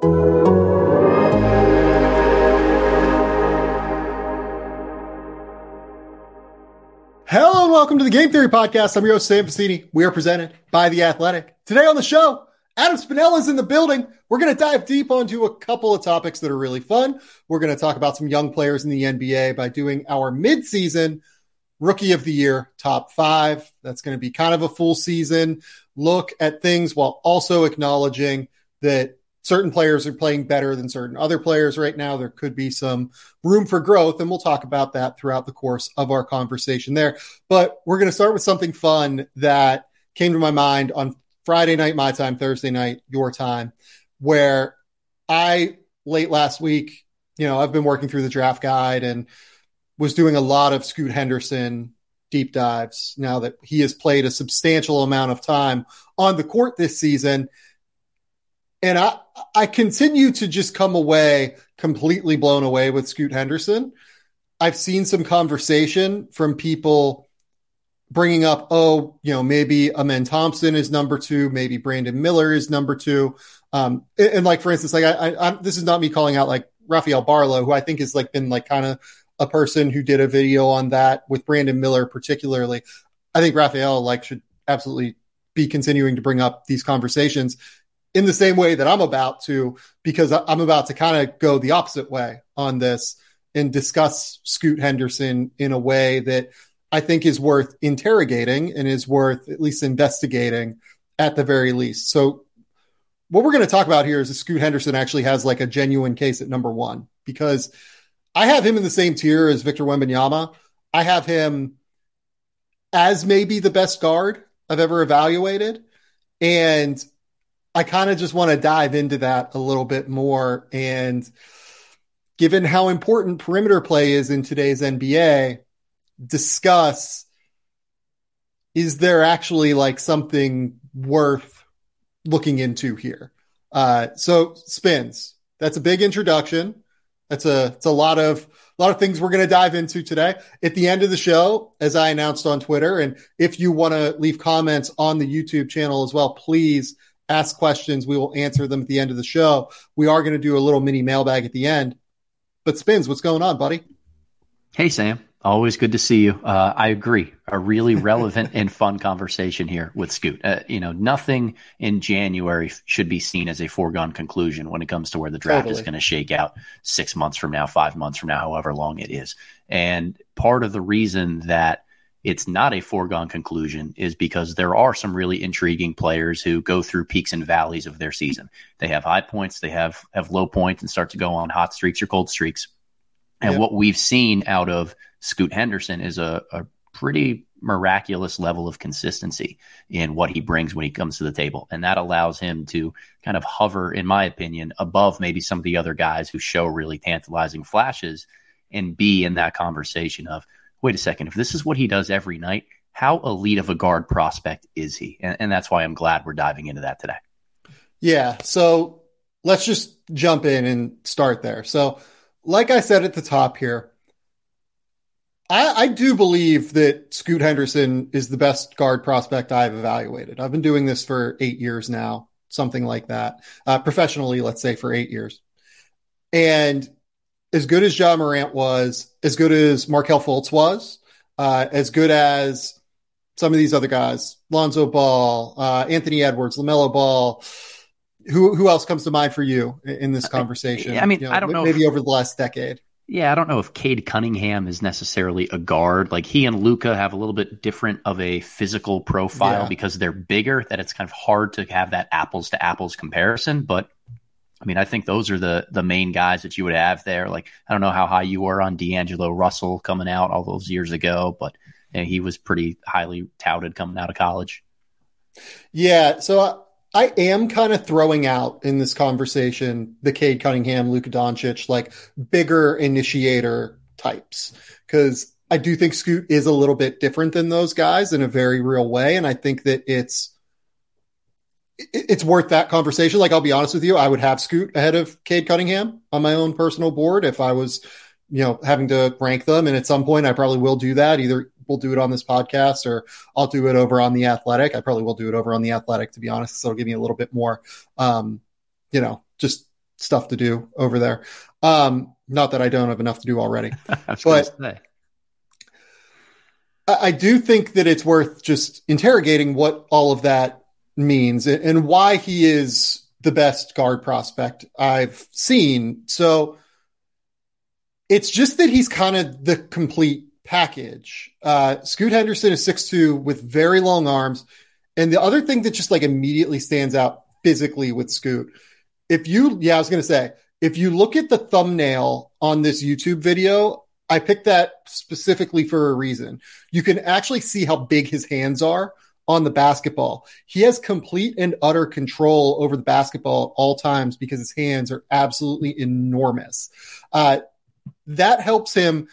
Hello and welcome to the Game Theory Podcast. I'm your host, Sam Vecenie. We are presented by The Athletic. Today on the show, Adam Spinella is in the building. We're going to dive deep onto a couple of topics that are really fun. We're going to talk about some young players in the NBA by doing our midseason rookie of the year top five. That's going to be kind of a full season look at things while also acknowledging that certain players are playing better than certain other players right now. There could be some room for growth, and we'll talk about that throughout the course of our conversation there. But we're going to start with something fun that came to my mind on Friday night, my time, Thursday night, your time, where I late last week, you know, I've been working through the draft guide and was doing a lot of Scoot Henderson deep dives now that he has played a substantial amount of time on the court this season and I I continue to just come away completely blown away with Scoot Henderson. I've seen some conversation from people bringing up, oh, you know, maybe Amen Thompson is number two, maybe Brandon Miller is number two, um, and, and like for instance, like I, I, I'm, this is not me calling out like Rafael Barlowe, who I think has like been like kind of a person who did a video on that with Brandon Miller particularly. I think Rafael like should absolutely be continuing to bring up these conversations in the same way that I'm about to, because I'm about to kind of go the opposite way on this and discuss Scoot Henderson in a way that I think is worth interrogating and is worth at least investigating at the very least. So, what we're going to talk about here is that Scoot Henderson actually has like a genuine case at number one because I have him in the same tier as Victor Wembanyama. I have him as maybe the best guard I've ever evaluated. And I kind of just want to dive into that a little bit more. And given how important perimeter play is in today's NBA, discuss is there actually like something worth looking into here? Uh, so spins. That's a big introduction. That's a it's a lot of a lot of things we're going to dive into today. At the end of the show, as I announced on Twitter, and if you want to leave comments on the YouTube channel as well, please ask questions. We will answer them at the end of the show. We are going to do a little mini mailbag at the end. But Spins, what's going on, buddy? Hey, Sam. Always good to see you. Uh, I agree. A really relevant and fun conversation here with Scoot. Uh, you know, nothing in January should be seen as a foregone conclusion when it comes to where the draft totally. is going to shake out six months from now, five months from now, however long it is. And part of the reason that it's not a foregone conclusion is because there are some really intriguing players who go through peaks and valleys of their season. They have high points, they have have low points, and start to go on hot streaks or cold streaks. And yep. what we've seen out of Scoot Henderson is a, a pretty miraculous level of consistency in what he brings when he comes to the table. And that allows him to kind of hover, in my opinion, above maybe some of the other guys who show really tantalizing flashes and be in that conversation of wait a second, if this is what he does every night, how elite of a guard prospect is he? And, and that's why I'm glad we're diving into that today. Yeah. So let's just jump in and start there. So, like I said at the top here, I, I, do believe that Scoot Henderson is the best guard prospect I've evaluated. I've been doing this for eight years now, something like that, uh, professionally, let's say for eight years. And as good as Ja Morant was, as good as Markelle Fultz was, uh, as good as some of these other guys, Lonzo Ball, uh, Anthony Edwards, LaMelo Ball. Who who else comes to mind for you in this conversation? I, I mean, you know, I don't know maybe if, over the last decade. Yeah, I don't know if Cade Cunningham is necessarily a guard. Like he and Luka have a little bit different of a physical profile yeah. because they're bigger. That it's kind of hard to have that apples to apples comparison. But I mean, I think those are the the main guys that you would have there. Like, I don't know how high you were on D'Angelo Russell coming out all those years ago, but you know, he was pretty highly touted coming out of college. Yeah, so I, I am kind of throwing out in this conversation the Cade Cunningham, Luka Doncic, like bigger initiator types, because I do think Scoot is a little bit different than those guys in a very real way, and I think that it's it's worth that conversation. Like I'll be honest with you, I would have Scoot ahead of Cade Cunningham on my own personal board if I was, you know, having to rank them. And at some point, I probably will do that. Either we'll do it on this podcast or I'll do it over on the Athletic. I probably will do it over on the Athletic to be honest. So it'll give me a little bit more, um, you know, just stuff to do over there. Um, not that I don't have enough to do already, but I do think that it's worth just interrogating what all of that means and why he is the best guard prospect I've seen. So it's just that he's kind of the complete package. Uh, Scoot Henderson is 6'2 with very long arms. And the other thing that just like immediately stands out physically with Scoot, if you, yeah, I was going to say, if you look at the thumbnail on this YouTube video, I picked that specifically for a reason. You can actually see how big his hands are on the basketball. He has complete and utter control over the basketball at all times because his hands are absolutely enormous. Uh, that helps him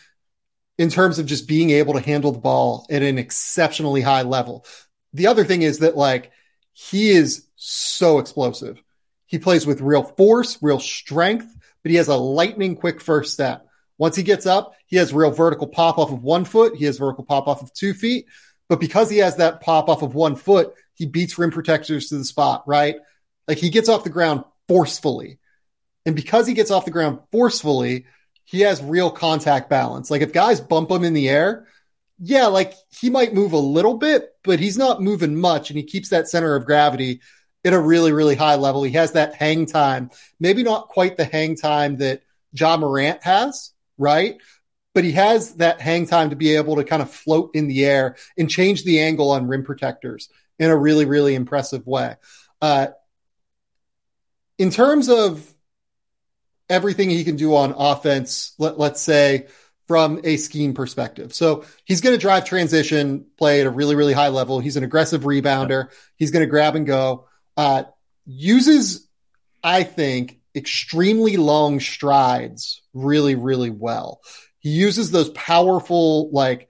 in terms of just being able to handle the ball at an exceptionally high level. The other thing is that like he is so explosive. He plays with real force, real strength, but he has a lightning quick first step. Once he gets up, he has real vertical pop off of one foot. He has vertical pop off of two feet. But because he has that pop off of one foot, he beats rim protectors to the spot, right? Like he gets off the ground forcefully. And because he gets off the ground forcefully, he has real contact balance. Like if guys bump him in the air, yeah, like he might move a little bit, but he's not moving much and he keeps that center of gravity at a really, really high level. He has that hang time, maybe not quite the hang time that Ja Morant has, right? But he has that hang time to be able to kind of float in the air and change the angle on rim protectors in a really, really impressive way. Uh, in terms of everything he can do on offense, let, let's say from a scheme perspective. So he's going to drive transition play at a really, really high level. He's an aggressive rebounder. He's going to grab and go. Uh, uses, I think, extremely long strides really, really well he uses those powerful, like,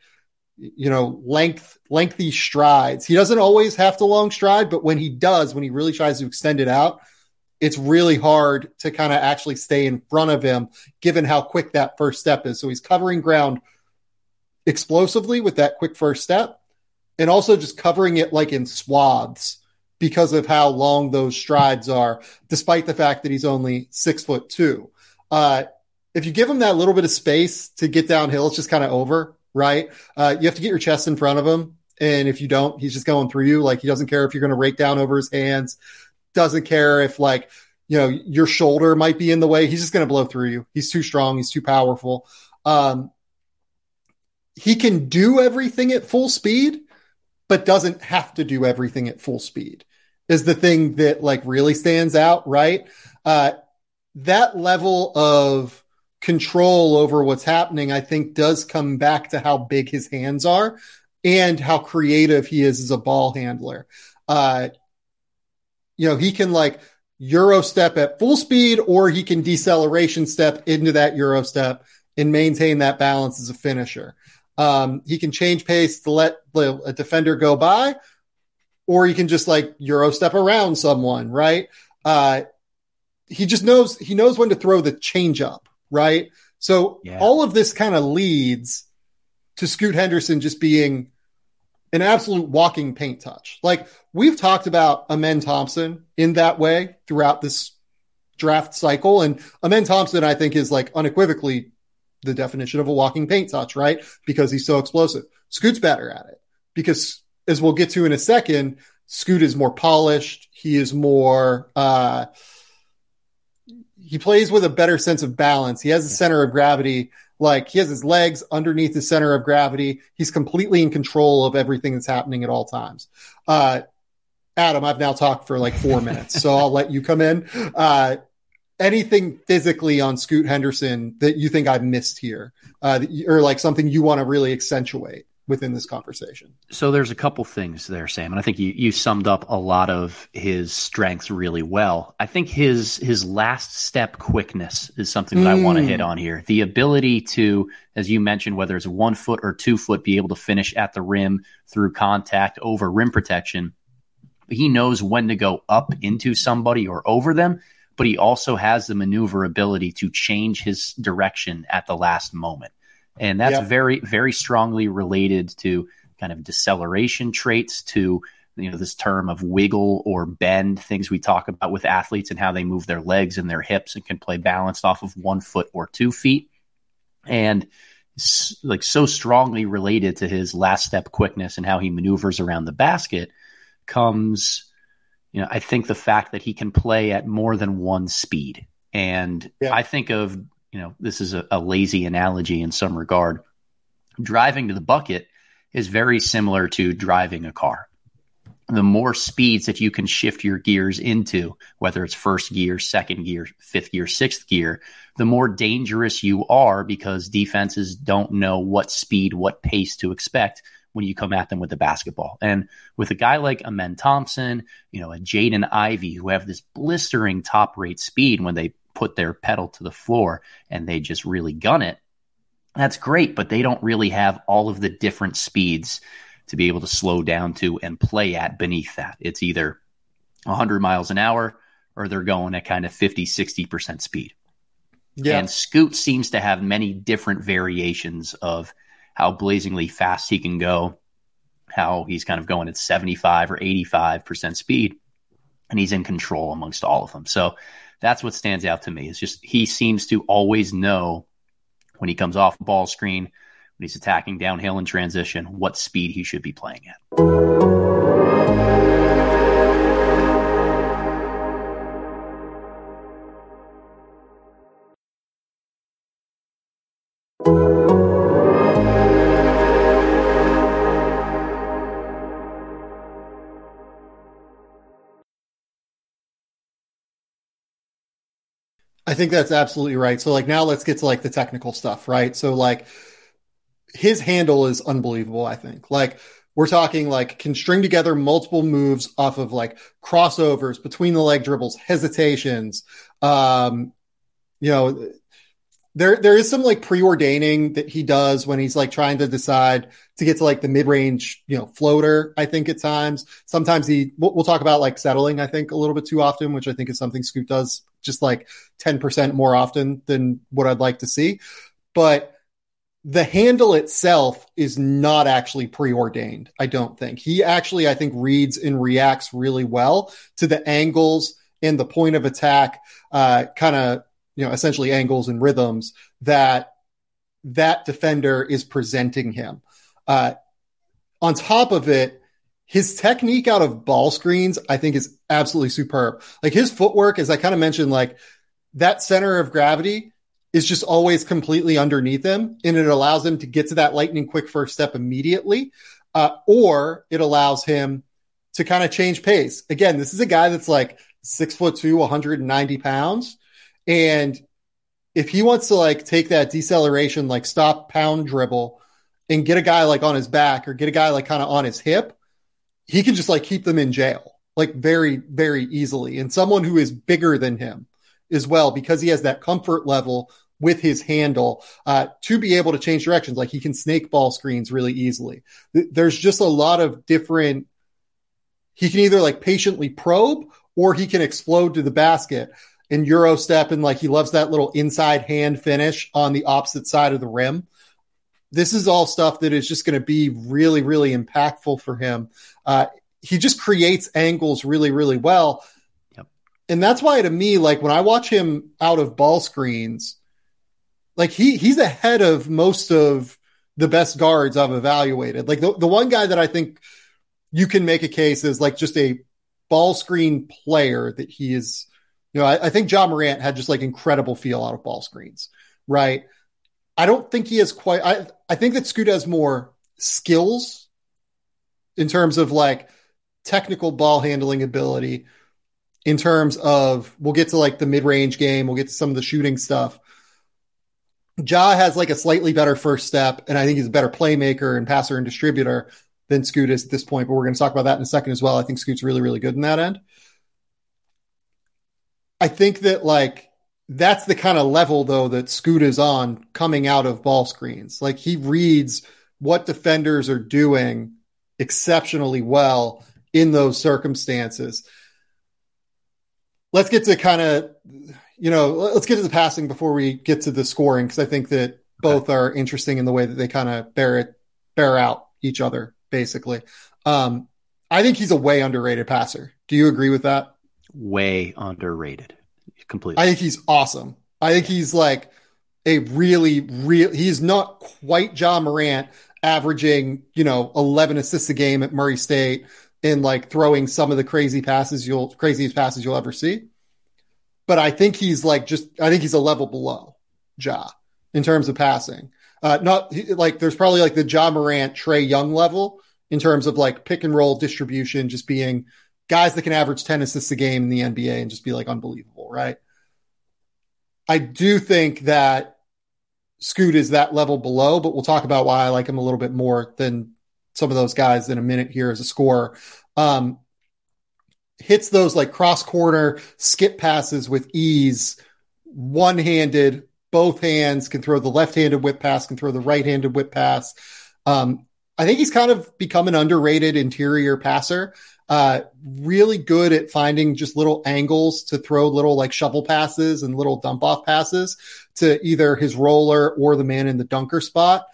you know, length, lengthy strides. He doesn't always have to long stride, but when he does, when he really tries to extend it out, it's really hard to kind of actually stay in front of him, given how quick that first step is. So he's covering ground explosively with that quick first step and also just covering it like in swaths because of how long those strides are, despite the fact that he's only six foot two. Uh, if you give him that little bit of space to get downhill, it's just kind of over, right? Uh, you have to get your chest in front of him. And if you don't, he's just going through you. Like he doesn't care if you're going to rake down over his hands, doesn't care if like, you know, your shoulder might be in the way. He's just going to blow through you. He's too strong. He's too powerful. Um, he can do everything at full speed, but doesn't have to do everything at full speed is the thing that like really stands out, right? Uh, that level of control over what's happening, I think does come back to how big his hands are and how creative he is as a ball handler. Uh, you know, he can like Euro step at full speed or he can deceleration step into that Euro step and maintain that balance as a finisher. Um, he can change pace to let a defender go by, or he can just like Euro step around someone, right? Uh, he just knows he knows when to throw the change up right? So yeah. all of this kind of leads to Scoot Henderson just being an absolute walking paint touch. Like we've talked about Amen Thompson in that way throughout this draft cycle. And Amen Thompson, I think, is like unequivocally the definition of a walking paint touch, right? Because he's so explosive. Scoot's better at it because as we'll get to in a second, Scoot is more polished. He is more, uh, he plays with a better sense of balance. He has a center of gravity. Like he has his legs underneath the center of gravity. He's completely in control of everything that's happening at all times. Uh, Adam, I've now talked for like four minutes, so I'll let you come in. Uh, anything physically on Scoot Henderson that you think I've missed here, uh, or like something you want to really accentuate? Within this conversation. So there's a couple things there, Sam, and I think you, you summed up a lot of his strengths really well. I think his his last step quickness is something that mm. I want to hit on here. The ability to, as you mentioned, whether it's one foot or two foot, be able to finish at the rim through contact over rim protection. He knows when to go up into somebody or over them, but he also has the maneuverability to change his direction at the last moment. And that's yep. very, very strongly related to kind of deceleration traits, to you know this term of wiggle or bend, things we talk about with athletes and how they move their legs and their hips and can play balanced off of one foot or two feet. And like so strongly related to his last step quickness and how he maneuvers around the basket comes you know i think the fact that he can play at more than one speed and yeah. i think of you know, this is a, a lazy analogy in some regard. Driving to the bucket is very similar to driving a car. The more speeds that you can shift your gears into, whether it's first gear, second gear, fifth gear, sixth gear, the more dangerous you are because defenses don't know what speed, what pace to expect when you come at them with the basketball. And with a guy like Amen Thompson, you know, a Jaden Ivey who have this blistering top rate speed when they put their pedal to the floor and they just really gun it, that's great, but they don't really have all of the different speeds to be able to slow down to and play at beneath that. It's either 100 miles an hour or they're going at kind of 50, 60% speed. Yeah. And Scoot seems to have many different variations of how blazingly fast he can go, how he's kind of going at 75 or 85% speed, and he's in control amongst all of them. So that's what stands out to me. It's just he seems to always know when he comes off ball screen, when he's attacking downhill in transition, what speed he should be playing at. Think that's absolutely right. So like now let's get to like the technical stuff, right? So like his handle is unbelievable, I think. Like we're talking like can string together multiple moves off of like crossovers between the leg dribbles, hesitations. Um, you know, there there is some like preordaining that he does when he's like trying to decide to get to like the mid-range you know floater i think at times sometimes he we'll, we'll, talk about like settling i think a little bit too often which i think is something scoot does just like 10% more often than what i'd like to see but the handle itself is not actually preordained i don't think he actually i think reads and reacts really well to the angles and the point of attack uh, kind of you know, essentially angles and rhythms that that defender is presenting him. Uh, on top of it, his technique out of ball screens, I think, is absolutely superb. Like his footwork, as I kind of mentioned, like that center of gravity is just always completely underneath him, and it allows him to get to that lightning quick first step immediately, uh, or it allows him to kind of change pace. Again, this is a guy that's like six foot two, 190 pounds. And if he wants to like take that deceleration, like stop pound dribble and get a guy like on his back or get a guy like kind of on his hip, he can just like keep them in jail like very, very easily. And someone who is bigger than him as well, because he has that comfort level with his handle uh, to be able to change directions. Like he can snake ball screens really easily. There's just a lot of different. He can either like patiently probe or he can explode to the basket and Euro step and like he loves that little inside hand finish on the opposite side of the rim. This is all stuff that is just going to be really, really impactful for him. Uh, he just creates angles really, really well. Yep. And that's why to me, like when I watch him out of ball screens, like he he's ahead of most of the best guards I've evaluated. Like the, the one guy that I think you can make a case is like just a ball screen player that he is you know, I, I think Ja Morant had just like incredible feel out of ball screens, right? I don't think he has quite. I I think that Scoot has more skills in terms of like technical ball handling ability. In terms of, we'll get to like the mid range game, we'll get to some of the shooting stuff. Ja has like a slightly better first step, and I think he's a better playmaker and passer and distributor than Scoot is at this point. But we're going to talk about that in a second as well. I think Scoot's really, really good in that end. I think that like that's the kind of level though that Scoot is on coming out of ball screens. Like he reads what defenders are doing exceptionally well in those circumstances. Let's get to kind of, you know, let's get to the passing before we get to the scoring because I think that both are interesting in the way that they kind of bear it, bear out each other, basically. Um, I think he's a way underrated passer. Do you agree with that? Way underrated. Completely. I think he's awesome. I think he's like a really, real. He's not quite Ja Morant, averaging you know 11 assists a game at Murray State and like throwing some of the crazy passes you'll craziest passes you'll ever see. But I think he's like just I think he's a level below Ja in terms of passing. Uh, not like there's probably like the Ja Morant Trae Young level in terms of like pick and roll distribution, just being guys that can average 10 assists a game in the NBA and just be like unbelievable, right? I do think that Scoot is that level below, but we'll talk about why I like him a little bit more than some of those guys in a minute here as a scorer. Um, hits those like cross corner skip passes with ease, one handed, both hands, can throw the left handed whip pass, can throw the right handed whip pass. Um, I think he's kind of become an underrated interior passer uh, really good at finding just little angles to throw little like shovel passes and little dump off passes to either his roller or the man in the dunker spot.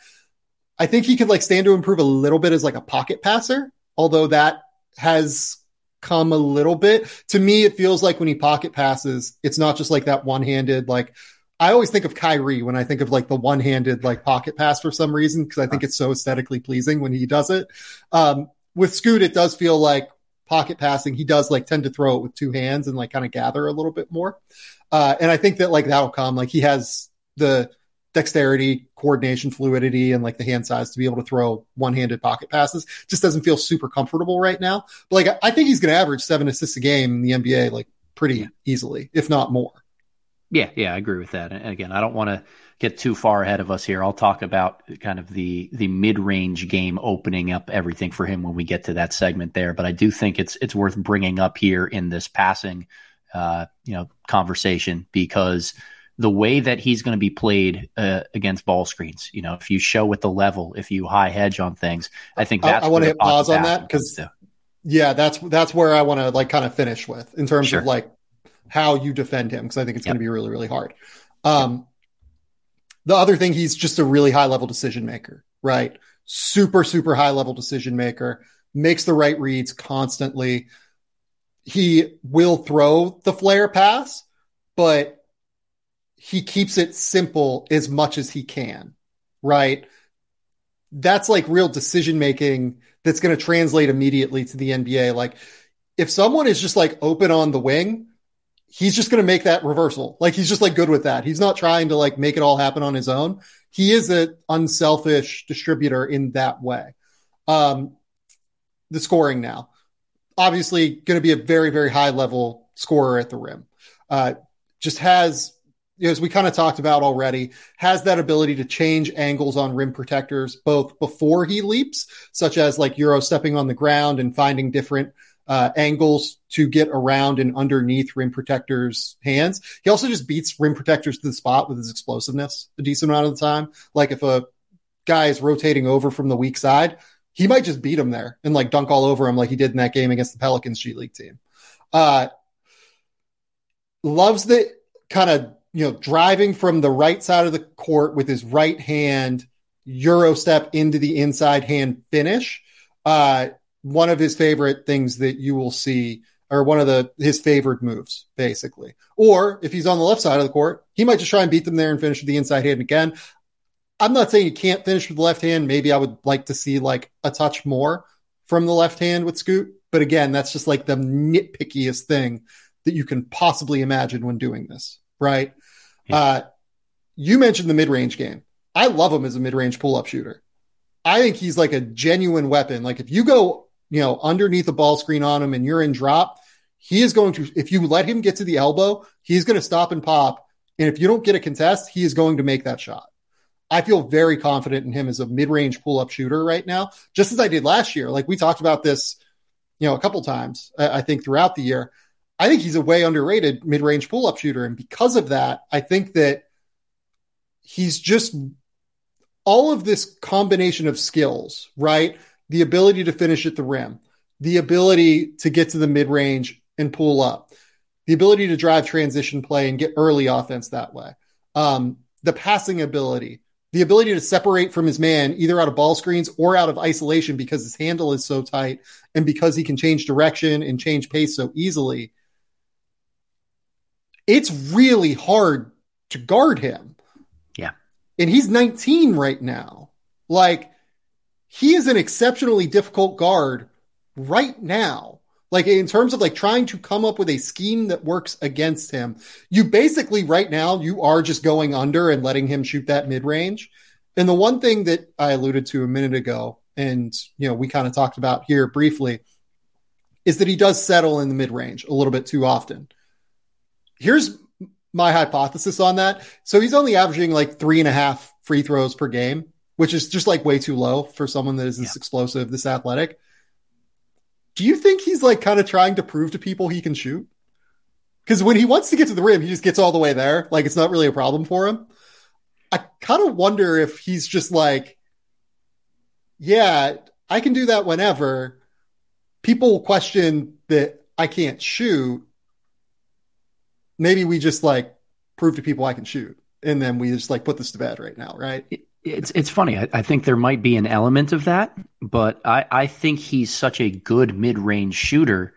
I think he could like stand to improve a little bit as like a pocket passer, although that has come a little bit. To me, it feels like when he pocket passes, it's not just like that one handed, like I always think of Kyrie when I think of like the one handed like pocket pass for some reason, because I think it's so aesthetically pleasing when he does it. Um, with Scoot, it does feel like pocket passing, he does like tend to throw it with two hands and like kind of gather a little bit more. Uh, and I think that like that'll come. Like he has the dexterity, coordination, fluidity, and like the hand size to be able to throw one handed pocket passes. Just doesn't feel super comfortable right now. But like I think he's going to average seven assists a game in the NBA like pretty yeah. easily, if not more. Yeah, yeah, I agree with that. And again, I don't want to get too far ahead of us here. I'll talk about kind of the the mid range game opening up everything for him when we get to that segment there. But I do think it's it's worth bringing up here in this passing, uh, you know, conversation because the way that he's going to be played uh, against ball screens, you know, if you show with the level, if you high hedge on things, I think that's I, I want to hit pause on that because yeah, that's that's where I want to like kind of finish with in terms sure. of like how you defend him because I think it's yep. going to be really, really hard. Um, the other thing, he's just a really high level decision maker, right? Super, super high level decision maker, makes the right reads constantly. He will throw the flare pass, but he keeps it simple as much as he can, right? That's like real decision making that's going to translate immediately to the NBA. Like, if someone is just like open on the wing, he's just going to make that reversal. Like he's just like good with that. He's not trying to like make it all happen on his own. He is an unselfish distributor in that way. Um, the scoring now, obviously going to be a very, very high level scorer at the rim. Uh, just has, as we kind of talked about already, has that ability to change angles on rim protectors both before he leaps, such as like Euro stepping on the ground and finding different uh, angles to get around and underneath rim protectors' hands. He also just beats rim protectors to the spot with his explosiveness a decent amount of the time. Like if a guy is rotating over from the weak side, he might just beat him there and like dunk all over him like he did in that game against the Pelicans G League team. Uh, loves the kind of you know driving from the right side of the court with his right hand euro step into the inside hand finish. Uh, one of his favorite things that you will see or one of the his favorite moves, basically. Or if he's on the left side of the court, he might just try and beat them there and finish with the inside hand again. I'm not saying he can't finish with the left hand. Maybe I would like to see like a touch more from the left hand with Scoot. But again, that's just like the nitpickiest thing that you can possibly imagine when doing this, right? Yeah. Uh, you mentioned the mid range game. I love him as a mid range pull up shooter. I think he's like a genuine weapon. Like if you go you know, underneath the ball screen on him and you're in drop, he is going to, if you let him get to the elbow, he's going to stop and pop. And if you don't get a contest, he is going to make that shot. I feel very confident in him as a mid-range pull-up shooter right now, just as I did last year. Like we talked about this, you know, a couple times, I think throughout the year. I think he's a way underrated mid-range pull-up shooter. And because of that, I think that he's just all of this combination of skills, right? The ability to finish at the rim, the ability to get to the mid-range and pull up, the ability to drive transition play and get early offense that way. Um, the passing ability, the ability to separate from his man either out of ball screens or out of isolation because his handle is so tight and because he can change direction and change pace so easily. It's really hard to guard him. Yeah. And he's 19 right now. Like he is an exceptionally difficult guard right now. Like in terms of like trying to come up with a scheme that works against him, you basically right now you are just going under and letting him shoot that mid range. And the one thing that I alluded to a minute ago, and you know we kind of talked about here briefly, is that he does settle in the mid range a little bit too often. Here's my hypothesis on that. So he's only averaging like three and a half free throws per game, which is just like way too low for someone that is this yeah. explosive, this athletic do you think he's like kind of trying to prove to people he can shoot? Because when he wants to get to the rim, he just gets all the way there. Like it's not really a problem for him. I kind of wonder if he's just like, yeah, I can do that whenever. People question that I can't shoot. Maybe we just like prove to people I can shoot. And then we just like put this to bed right now, right? It's it's funny. I, I, think there might be an element of that, but I, I think he's such a good mid range shooter,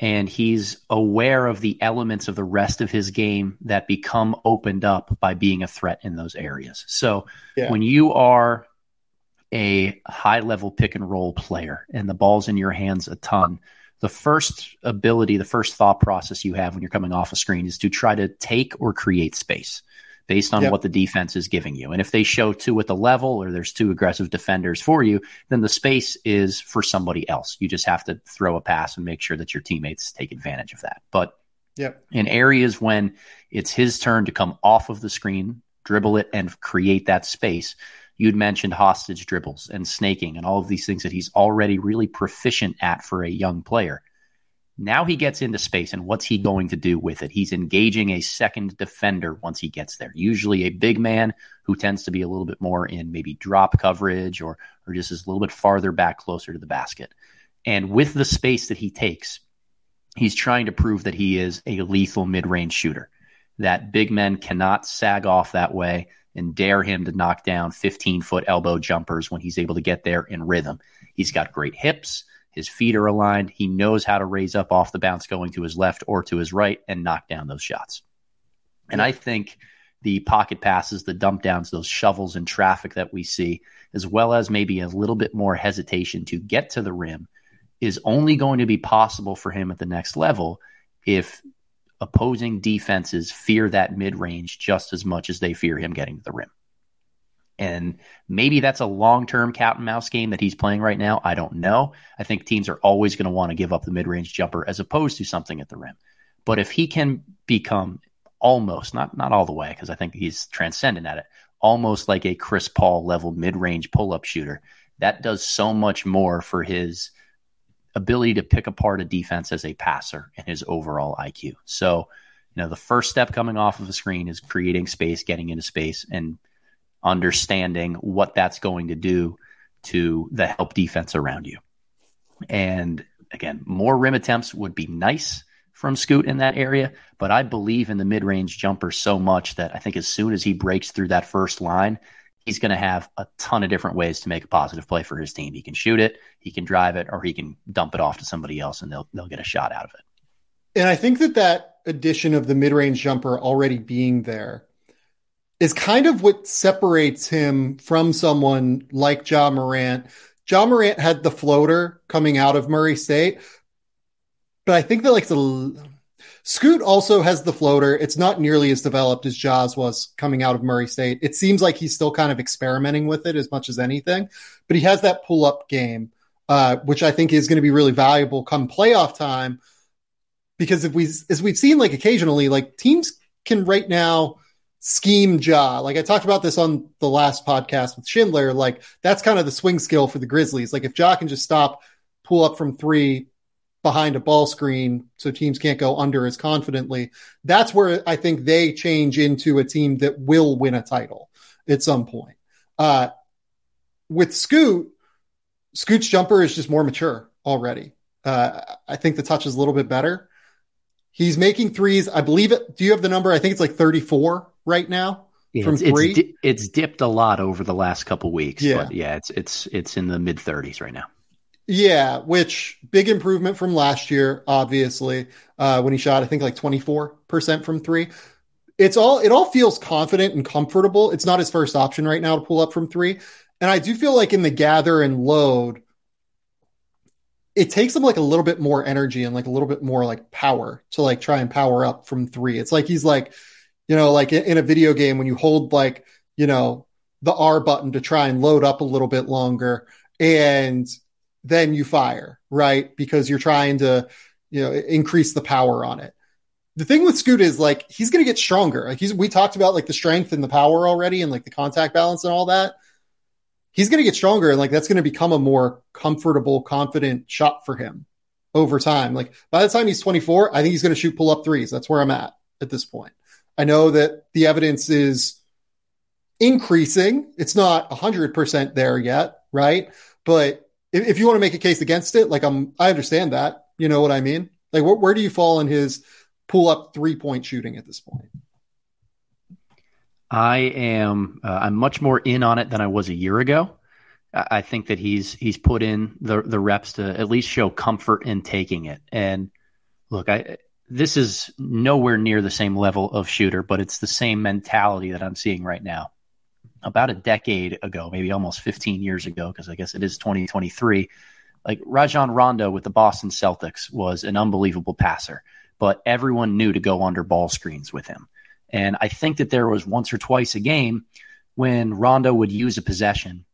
and he's aware of the elements of the rest of his game that become opened up by being a threat in those areas. So yeah. when you are a high level pick and roll player and the ball's in your hands a ton, the first ability, the first thought process you have when you're coming off a screen is to try to take or create space based on yep. what the defense is giving you. And if they show two at the level or there's two aggressive defenders for you, then the space is for somebody else. You just have to throw a pass and make sure that your teammates take advantage of that. But yep. in areas when it's his turn to come off of the screen, dribble it, and create that space, you'd mentioned hostage dribbles and snaking and all of these things that he's already really proficient at for a young player. Now he gets into space, and what's he going to do with it? He's engaging a second defender once he gets there, usually a big man who tends to be a little bit more in maybe drop coverage or, or just is a little bit farther back closer to the basket. And with the space that he takes, he's trying to prove that he is a lethal mid range shooter, that big men cannot sag off that way and dare him to knock down 15 foot elbow jumpers when he's able to get there in rhythm. He's got great hips. His feet are aligned. He knows how to raise up off the bounce going to his left or to his right and knock down those shots. And I think the pocket passes, the dump downs, those shovels in traffic that we see, as well as maybe a little bit more hesitation to get to the rim, is only going to be possible for him at the next level if opposing defenses fear that mid range just as much as they fear him getting to the rim. And maybe that's a long term cat and mouse game that he's playing right now. I don't know. I think teams are always going to want to give up the mid range jumper as opposed to something at the rim. But if he can become almost, not, not all the way, because I think he's transcendent at it, almost like a Chris Paul level mid range pull up shooter, that does so much more for his ability to pick apart a defense as a passer and his overall IQ. So, you know, the first step coming off of the screen is creating space, getting into space, and understanding what that's going to do to the help defense around you. And again, more rim attempts would be nice from Scoot in that area, but I believe in the mid range jumper so much that I think as soon as he breaks through that first line, he's going to have a ton of different ways to make a positive play for his team. He can shoot it, he can drive it, or he can dump it off to somebody else and they'll, they'll get a shot out of it. And I think that that addition of the mid range jumper already being there is kind of what separates him from someone like Ja Morant. Ja Morant had the floater coming out of Murray State, but I think that like the Scoot also has the floater. It's not nearly as developed as Ja's was coming out of Murray State. It seems like he's still kind of experimenting with it as much as anything, but he has that pull up game, uh, which I think is going to be really valuable come playoff time. Because if we, as we've seen, like occasionally, like teams can right now scheme Ja. Like I talked about this on the last podcast with Schindler. Like that's kind of the swing skill for the Grizzlies. Like if Ja can just stop, pull up from three behind a ball screen so teams can't go under as confidently, that's where I think they change into a team that will win a title at some point. Uh, with Scoot, Scoot's jumper is just more mature already. Uh, I think the touch is a little bit better. He's making threes. I believe it. Do you have the number? I think it's like 34 right now yeah, from it's, three. It's, di- it's, dipped a lot over the last couple weeks. Yeah. But yeah, it's it's it's in the mid 30s right now. Yeah, which big improvement from last year, obviously, uh, when he shot, I think like 24% from three. It's all, it all feels confident and comfortable. It's not his first option right now to pull up from three. And I do feel like in the gather and load, it takes him like a little bit more energy and like a little bit more like power to like try and power up from three. It's like he's like, you know, like in a video game when you hold like, you know, the R button to try and load up a little bit longer and then you fire, right? Because you're trying to, you know, increase the power on it. The thing with Scoot is like he's going to get stronger. Like he's we talked about like the strength and the power already and like the contact balance and all that. He's going to get stronger and like that's going to become a more comfortable, confident shot for him over time. Like by the time he's 24, I think he's going to shoot pull up threes. That's where I'm at at this point. I know that the evidence is increasing. It's not 100% there yet, right? But if, if you want to make a case against it, like I'm, I understand that. You know what I mean? Like, wh- where do you fall in his pull up three point shooting at this point? I am. Uh, I'm much more in on it than I was a year ago. I think that he's he's put in the the reps to at least show comfort in taking it. And look, I this is nowhere near the same level of shooter, but it's the same mentality that I'm seeing right now. About a decade ago, maybe almost 15 years ago, because I guess it is 2023, like Rajon Rondo with the Boston Celtics was an unbelievable passer, but everyone knew to go under ball screens with him. And I think that there was once or twice a game when Rondo would use a possession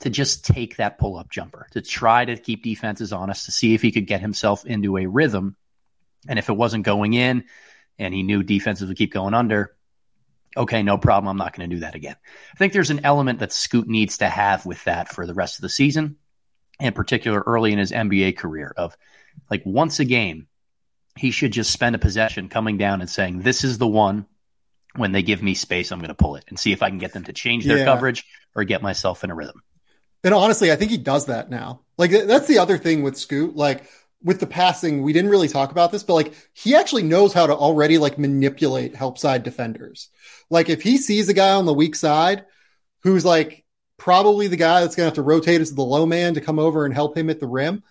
to just take that pull up jumper, to try to keep defenses honest, to see if he could get himself into a rhythm and if it wasn't going in and he knew defenses would keep going under, okay, no problem. I'm not going to do that again. I think there's an element that Scoot needs to have with that for the rest of the season, in particular early in his NBA career of like once a game, he should just spend a possession coming down and saying, this is the one when they give me space, I'm going to pull it and see if I can get them to change their yeah. coverage or get myself in a rhythm. And honestly, I think he does that now. Like that's the other thing with Scoot. Like with the passing, we didn't really talk about this, but like he actually knows how to already like manipulate help side defenders. Like if he sees a guy on the weak side who's like probably the guy that's going to have to rotate as the low man to come over and help him at the rim,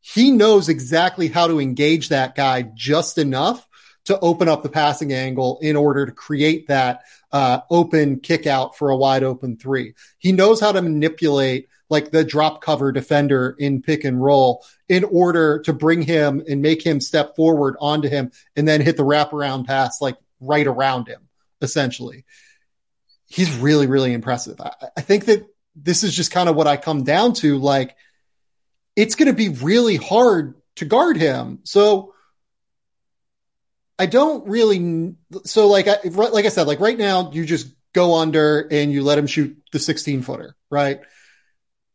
he knows exactly how to engage that guy just enough to open up the passing angle in order to create that uh, open kick out for a wide open three. He knows how to manipulate like the drop cover defender in pick and roll in order to bring him and make him step forward onto him and then hit the wraparound pass like right around him, essentially. He's really, really impressive. I, I think that this is just kind of what I come down to. Like, it's going to be really hard to guard him. So, I don't really. So, like, I, like I said, like right now, you just go under and you let him shoot the 16 footer, right?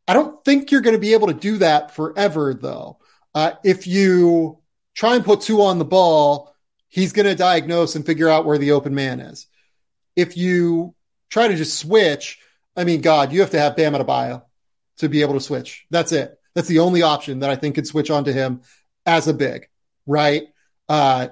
I don't think you're going to be able to do that forever, though. Uh, if you try and put two on the ball, he's going to diagnose and figure out where the open man is. If you try to just switch, I mean, God, you have to have Bam Adebayo to be able to switch. That's it. That's the only option that I think could switch onto him as a big, right? Uh,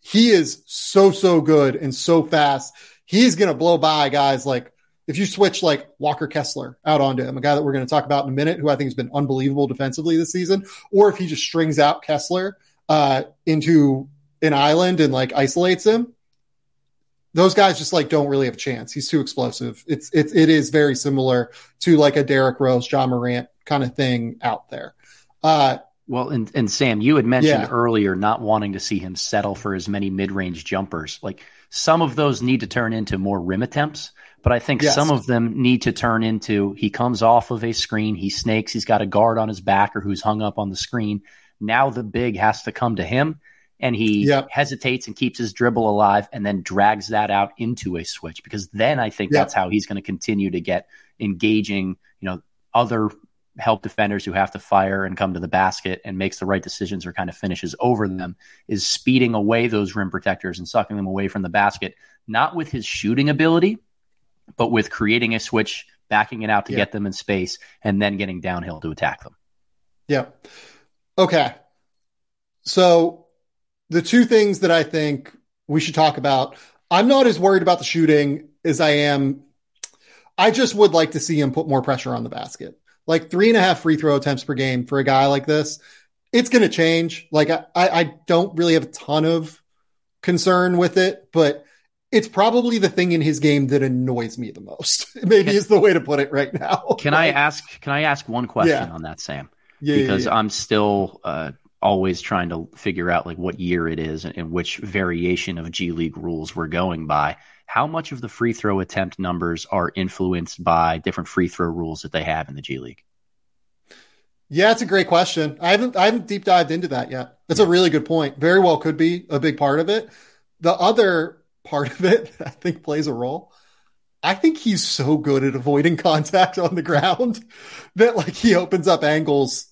he is so, so good and so fast. He's going to blow by guys like if you switch like Walker Kessler out onto him, a guy that we're going to talk about in a minute, who I think has been unbelievable defensively this season, or if he just strings out Kessler uh, into an island and like isolates him, those guys just like don't really have a chance. He's too explosive. It's it's it is very similar to like a Derrick Rose, Ja Morant kind of thing out there. Uh, well, and, and Sam, you had mentioned yeah. earlier not wanting to see him settle for as many mid range jumpers. Like some of those need to turn into more rim attempts. But I think yes. some of them need to turn into he comes off of a screen, he snakes, he's got a guard on his back or who's hung up on the screen. Now the big has to come to him and he yep. hesitates and keeps his dribble alive and then drags that out into a switch because then I think yep. that's how he's going to continue to get engaging, you know, other help defenders who have to fire and come to the basket and makes the right decisions or kind of finishes over them is speeding away those rim protectors and sucking them away from the basket, not with his shooting ability, but with creating a switch, backing it out to get them in space, and then getting downhill to attack them. Yeah. Okay. So the two things that I think we should talk about, I'm not as worried about the shooting as I am. I just would like to see him put more pressure on the basket. Like three and a half free throw attempts per game for a guy like this, it's going to change. Like I, I don't really have a ton of concern with it, but it's probably the thing in his game that annoys me the most. Maybe is the way to put it right now. Can I ask? Can I ask one question yeah. on that, Sam? Yeah, because yeah. I'm still uh, always trying to figure out like what year it is and which variation of G League rules we're going by. How much of the free throw attempt numbers are influenced by different free throw rules that they have in the G League? Yeah, it's a great question. I haven't I haven't deep dived into that yet. That's a really good point. Very well could be a big part of it. The other part of it I think plays a role. I think he's so good at avoiding contact on the ground that like he opens up angles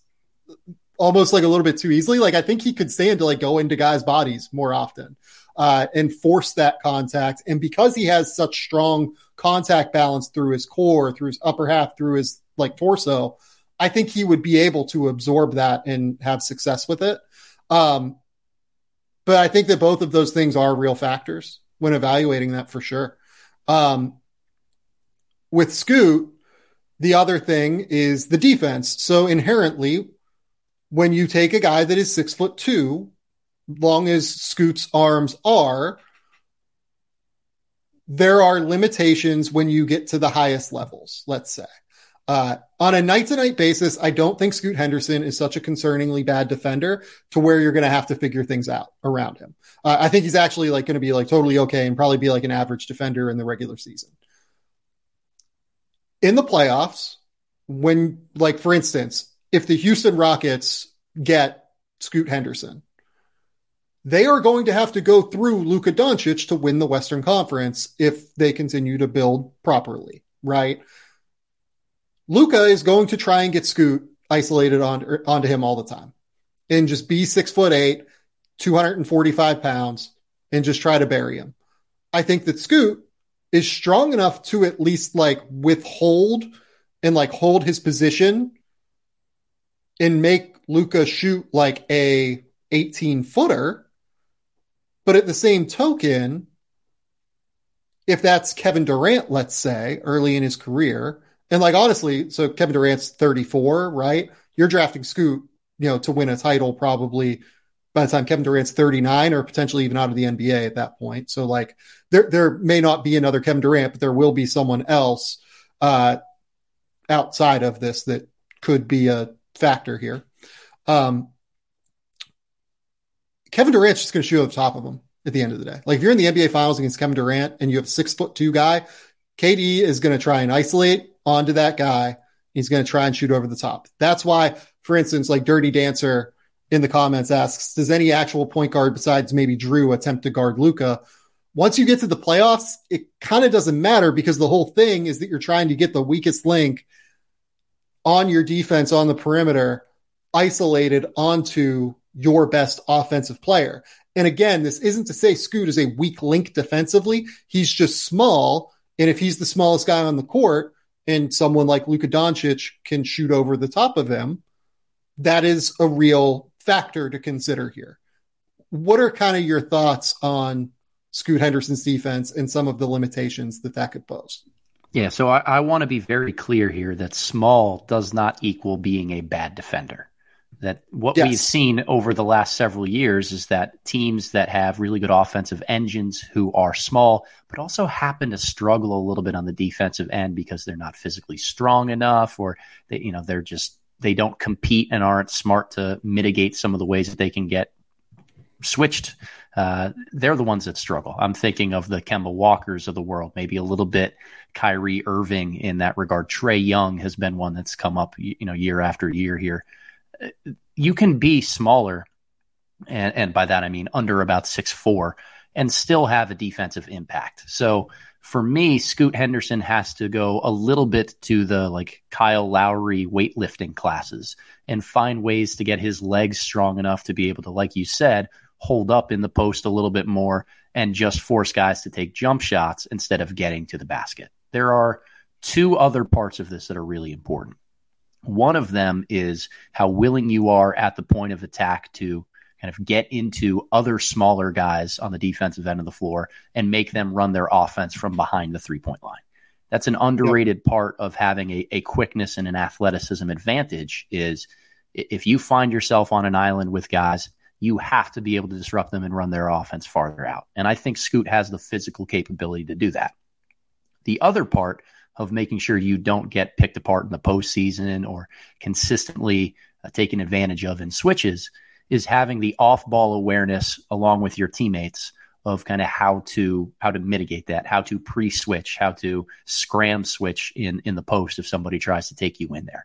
almost like a little bit too easily. Like I think he could stand to like go into guys' bodies more often uh, and force that contact. And because he has such strong contact balance through his core, through his upper half, through his like torso, I think he would be able to absorb that and have success with it. Um, but I think that both of those things are real factors when evaluating that for sure. Um, with Scoot, the other thing is the defense. So inherently, when you take a guy that is six foot two, long as Scoot's arms are, there are limitations when you get to the highest levels, let's say. Uh, on a night to night basis, I don't think Scoot Henderson is such a concerningly bad defender to where you're going to have to figure things out around him. Uh, I think he's actually like going to be like totally okay and probably be like an average defender in the regular season. In the playoffs, when like for instance, if the Houston Rockets get Scoot Henderson, they are going to have to go through Luka Doncic to win the Western Conference if they continue to build properly, right? Luka is going to try and get Scoot isolated on, onto him all the time and just be six foot eight, 245 pounds, and just try to bury him. I think that Scoot is strong enough to at least like withhold and like hold his position and make Luka shoot like a 18 footer. But at the same token, if that's Kevin Durant, let's say, early in his career, and like honestly, so Kevin Durant's 34, right? You're drafting Scoot, you know, to win a title probably by the time Kevin Durant's 39 or potentially even out of the NBA at that point. So like there there may not be another Kevin Durant, but there will be someone else uh outside of this that could be a factor here. Um, Kevin Durant's just going to shoot the top of him at the end of the day. Like if you're in the NBA Finals against Kevin Durant and you have a six foot two guy, KD is going to try and isolate onto that guy. He's going to try and shoot over the top. That's why, for instance, like Dirty Dancer in the comments asks, does any actual point guard besides maybe Jrue attempt to guard Luka? Once you get to the playoffs, it kind of doesn't matter because the whole thing is that you're trying to get the weakest link on your defense on the perimeter isolated onto your best offensive player. And again, this isn't to say Scoot is a weak link defensively. He's just small. And if he's the smallest guy on the court and someone like Luka Doncic can shoot over the top of him, that is a real factor to consider here. What are kind of your thoughts on Scoot Henderson's defense and some of the limitations that that could pose? Yeah, so I, I want to be very clear here that small does not equal being a bad defender. That what yes. we've seen over the last several years is that teams that have really good offensive engines who are small, but also happen to struggle a little bit on the defensive end because they're not physically strong enough, or they, you know, they're just they don't compete and aren't smart to mitigate some of the ways that they can get switched. Uh, they're the ones that struggle. I'm thinking of the Kemba Walkers of the world, maybe a little bit Kyrie Irving in that regard. Trae Young has been one that's come up, you know, year after year here. You can be smaller and, and by that I mean under about six four, and still have a defensive impact. So for me, Scoot Henderson has to go a little bit to the like Kyle Lowry weightlifting classes and find ways to get his legs strong enough to be able to, like you said, hold up in the post a little bit more and just force guys to take jump shots instead of getting to the basket. There are two other parts of this that are really important. One of them is how willing you are at the point of attack to kind of get into other smaller guys on the defensive end of the floor and make them run their offense from behind the three point line. That's an underrated yep. part of having a, a quickness and an athleticism advantage is if you find yourself on an island with guys, you have to be able to disrupt them and run their offense farther out. And I think Scoot has the physical capability to do that. The other part of making sure you don't get picked apart in the postseason or consistently uh, taken advantage of in switches is having the off ball awareness along with your teammates of kind of how to how to mitigate that, how to pre switch, how to scram switch in in the post if somebody tries to take you in there.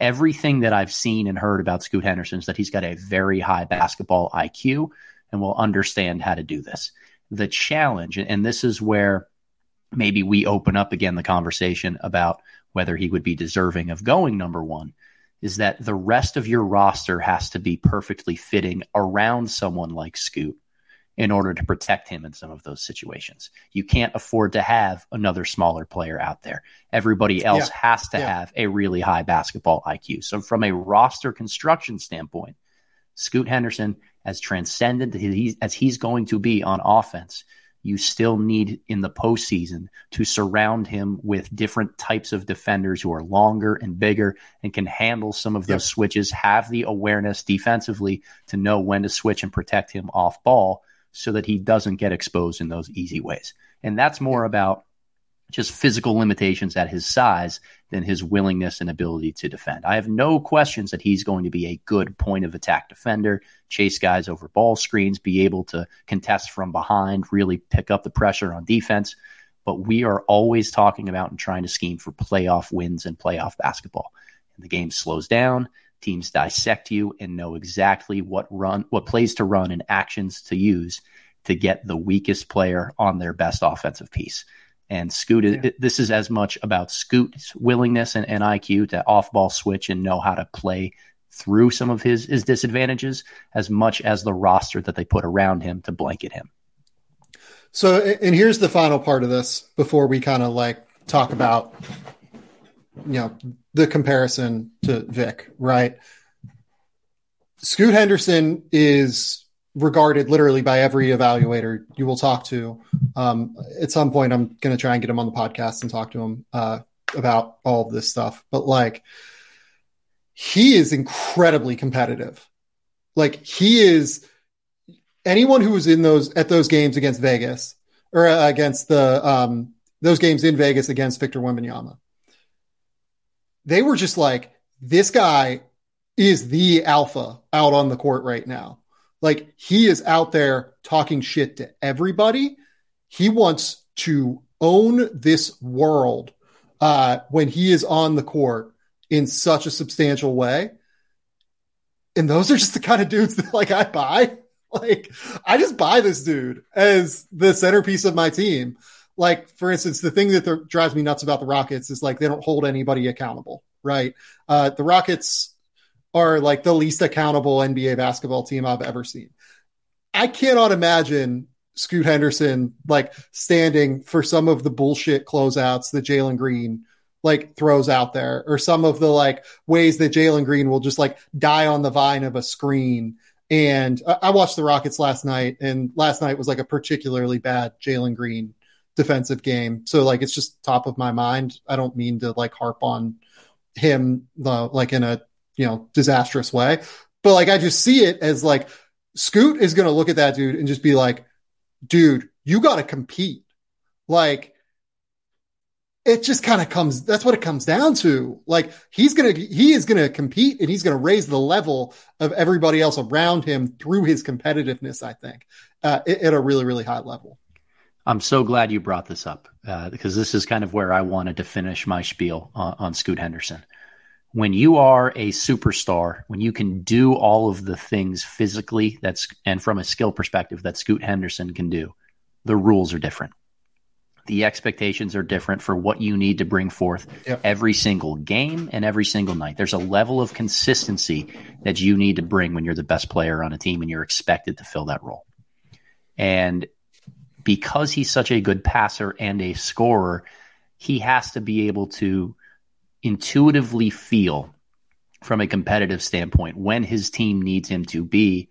Everything that I've seen and heard about Scoot Henderson is that he's got a very high basketball IQ and will understand how to do this. The challenge, and this is where maybe we open up again the conversation about whether he would be deserving of going number one, is that the rest of your roster has to be perfectly fitting around someone like Scoot in order to protect him in some of those situations. You can't afford to have another smaller player out there. Everybody else yeah. has to yeah. have a really high basketball IQ. So, from a roster construction standpoint, Scoot Henderson, as transcendent as he's going to be on offense, you still need in the postseason to surround him with different types of defenders who are longer and bigger and can handle some of those yep. switches, have the awareness defensively to know when to switch and protect him off ball so that he doesn't get exposed in those easy ways. And that's more about just physical limitations at his size than his willingness and ability to defend. I have no questions that he's going to be a good point of attack defender, chase guys over ball screens, be able to contest from behind, really pick up the pressure on defense. But we are always talking about and trying to scheme for playoff wins and playoff basketball. And the game slows down, teams dissect you and know exactly what run, what plays to run and actions to use to get the weakest player on their best offensive piece. And Scoot, yeah. this is as much about Scoot's willingness and, and IQ to off ball switch and know how to play through some of his, his disadvantages as much as the roster that they put around him to blanket him. So, and here's the final part of this before we kind of like talk about, you know, the comparison to Vic, right? Scoot Henderson is regarded literally by every evaluator you will talk to. Um, at some point, I'm going to try and get him on the podcast and talk to him uh, about all of this stuff. But like, he is incredibly competitive. Like, he is anyone who was in those at those games against Vegas or uh, against the um, those games in Vegas against Victor Wembanyama. They were just like, this guy is the alpha out on the court right now like he is out there talking shit to everybody. He wants to own this world uh, when he is on the court in such a substantial way. And those are just the kind of dudes that like I buy. Like I just buy this dude as the centerpiece of my team. Like for instance, the thing that drives me nuts about the Rockets is like they don't hold anybody accountable, right? Uh, the Rockets are like the least accountable NBA basketball team I've ever seen. I cannot imagine Scoot Henderson like standing for some of the bullshit closeouts that Jalen Green like throws out there, or some of the like ways that Jalen Green will just like die on the vine of a screen. And I watched the Rockets last night, and last night was like a particularly bad Jalen Green defensive game. So like it's just top of my mind. I don't mean to like harp on him uh, like in a you know, disastrous way. But like, I just see it as like Scoot is going to look at that dude and just be like, dude, you got to compete. Like, it just kind of comes, that's what it comes down to. Like, he's going to, he is going to compete and he's going to raise the level of everybody else around him through his competitiveness, I think, uh, at a really, really high level. I'm so glad you brought this up uh, because this is kind of where I wanted to finish my spiel on, on Scoot Henderson when you are a superstar, when you can do all of the things physically that's and from a skill perspective that Scoot Henderson can do, the rules are different. The expectations are different for what you need to bring forth yep. every single game and every single night. There's a level of consistency that you need to bring when you're the best player on a team and you're expected to fill that role. And because he's such a good passer and a scorer, he has to be able to intuitively feel from a competitive standpoint when his team needs him to be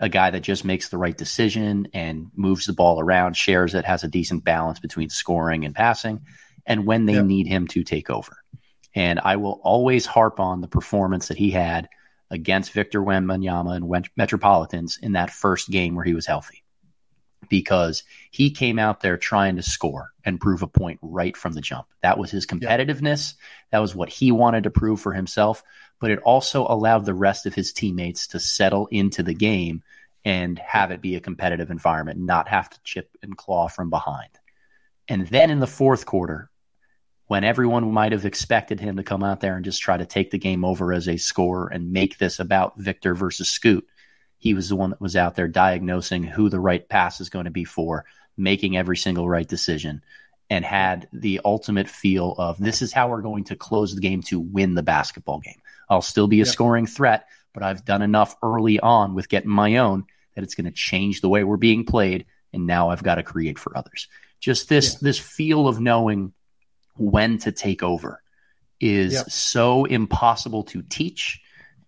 a guy that just makes the right decision and moves the ball around, shares it, has a decent balance between scoring and passing, and when they yep. need him to take over. And I will always harp on the performance that he had against Victor Wembanyama and Metropolitans in that first game where he was healthy because he came out there trying to score and prove a point right from the jump. That was his competitiveness. Yeah. That was what he wanted to prove for himself. But it also allowed the rest of his teammates to settle into the game and have it be a competitive environment, not have to chip and claw from behind. And then in the fourth quarter, when everyone might have expected him to come out there and just try to take the game over as a scorer and make this about Victor versus Scoot, he was the one that was out there diagnosing who the right pass is going to be for, making every single right decision, and had the ultimate feel of this is how we're going to close the game to win the basketball game. I'll still be a yep. scoring threat, but I've done enough early on with getting my own that it's going to change the way we're being played. And now I've got to create for others. Just this yeah. this feel of knowing when to take over is yep. so impossible to teach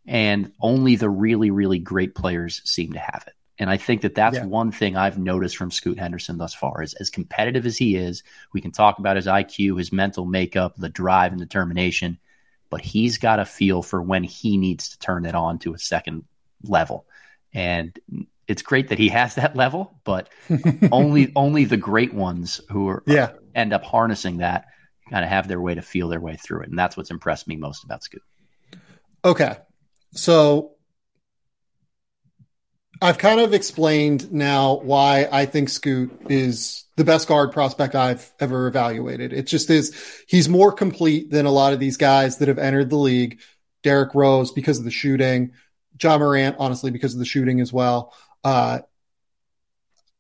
and only the really, really great players seem to have it. And I think that that's yeah. one thing I've noticed from Scoot Henderson thus far is as competitive as he is, we can talk about his IQ, his mental makeup, the drive and determination, but he's got a feel for when he needs to turn it on to a second level. And it's great that he has that level, but only only the great ones who are yeah. end up harnessing that kind of have their way to feel their way through it. And that's what's impressed me most about Scoot. Okay. So I've kind of explained now why I think Scoot is the best guard prospect I've ever evaluated. It just is, he's more complete than a lot of these guys that have entered the league. Derrick Rose because of the shooting, Ja Morant, honestly, because of the shooting as well. Uh,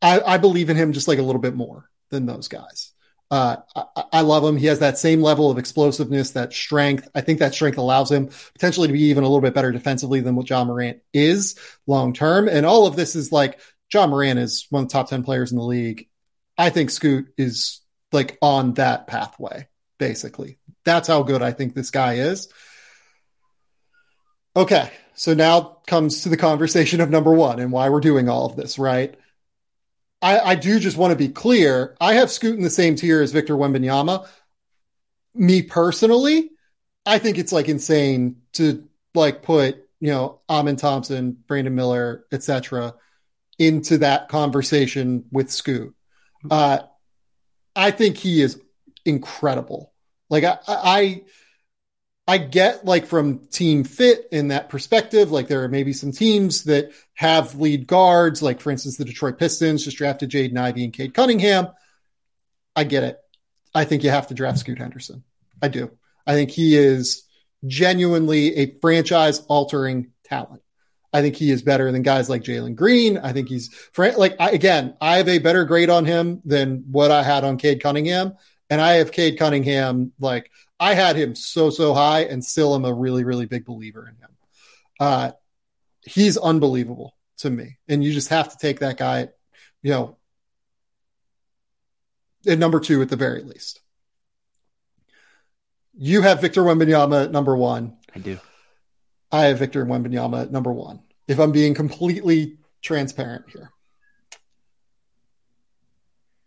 I, I believe in him just like a little bit more than those guys. Uh, I, I, love him. He has that same level of explosiveness, that strength. I think that strength allows him potentially to be even a little bit better defensively than what Ja Morant is long term. And all of this is like Ja Morant is one of the top 10 players in the league. I think Scoot is like on that pathway, basically. That's how good I think this guy is. Okay. So now comes to the conversation of number one and why we're doing all of this, right? I, I do just want to be clear. I have Scoot in the same tier as Victor Wembanyama. Me personally, I think it's like insane to like put you know Amen Thompson, Brandon Miller, etc. into that conversation with Scoot. Uh, I think he is incredible. Like I, I I get like from team fit in that perspective. Like there are maybe some teams that have lead guards, like for instance, the Detroit Pistons just drafted Jaden Ivey and Cade Cunningham. I get it. I think you have to draft Scoot Henderson. I do. I think he is genuinely a franchise altering talent. I think he is better than guys like Jalen Green. I think he's like I, again. I have a better grade on him than what I had on Cade Cunningham, and I have Cade Cunningham like I had him so so high, and still am a really really big believer in him. Uh, he's unbelievable to me, and you just have to take that guy, you know, at number two at the very least. You have Victor Wembanyama at number one. I do. I have Victor Wembanyama at number one. If I'm being completely transparent here,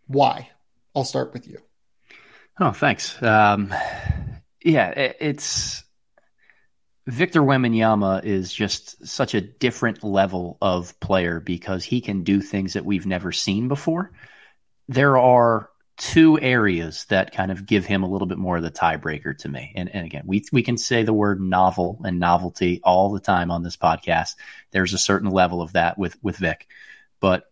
why? I'll start with you. Oh, thanks. Um, yeah, it, it's Victor Wembanyama is just such a different level of player because he can do things that we've never seen before. There are two areas that kind of give him a little bit more of the tiebreaker to me. And, and again, we we can say the word novel and novelty all the time on this podcast. There's a certain level of that with with Vic, but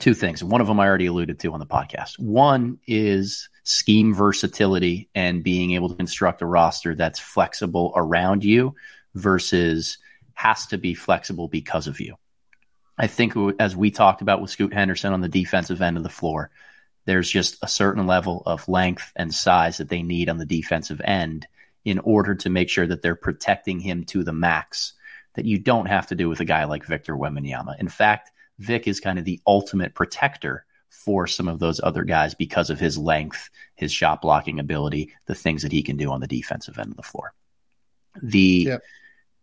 two things. One of them I already alluded to on the podcast. One is scheme versatility and being able to construct a roster that's flexible around you versus has to be flexible because of you. I think as we talked about with Scoot Henderson on the defensive end of the floor, there's just a certain level of length and size that they need on the defensive end in order to make sure that they're protecting him to the max that you don't have to do with a guy like Victor Wembanyama. In fact, Vic is kind of the ultimate protector for some of those other guys because of his length, his shot blocking ability, the things that he can do on the defensive end of the floor. The yep.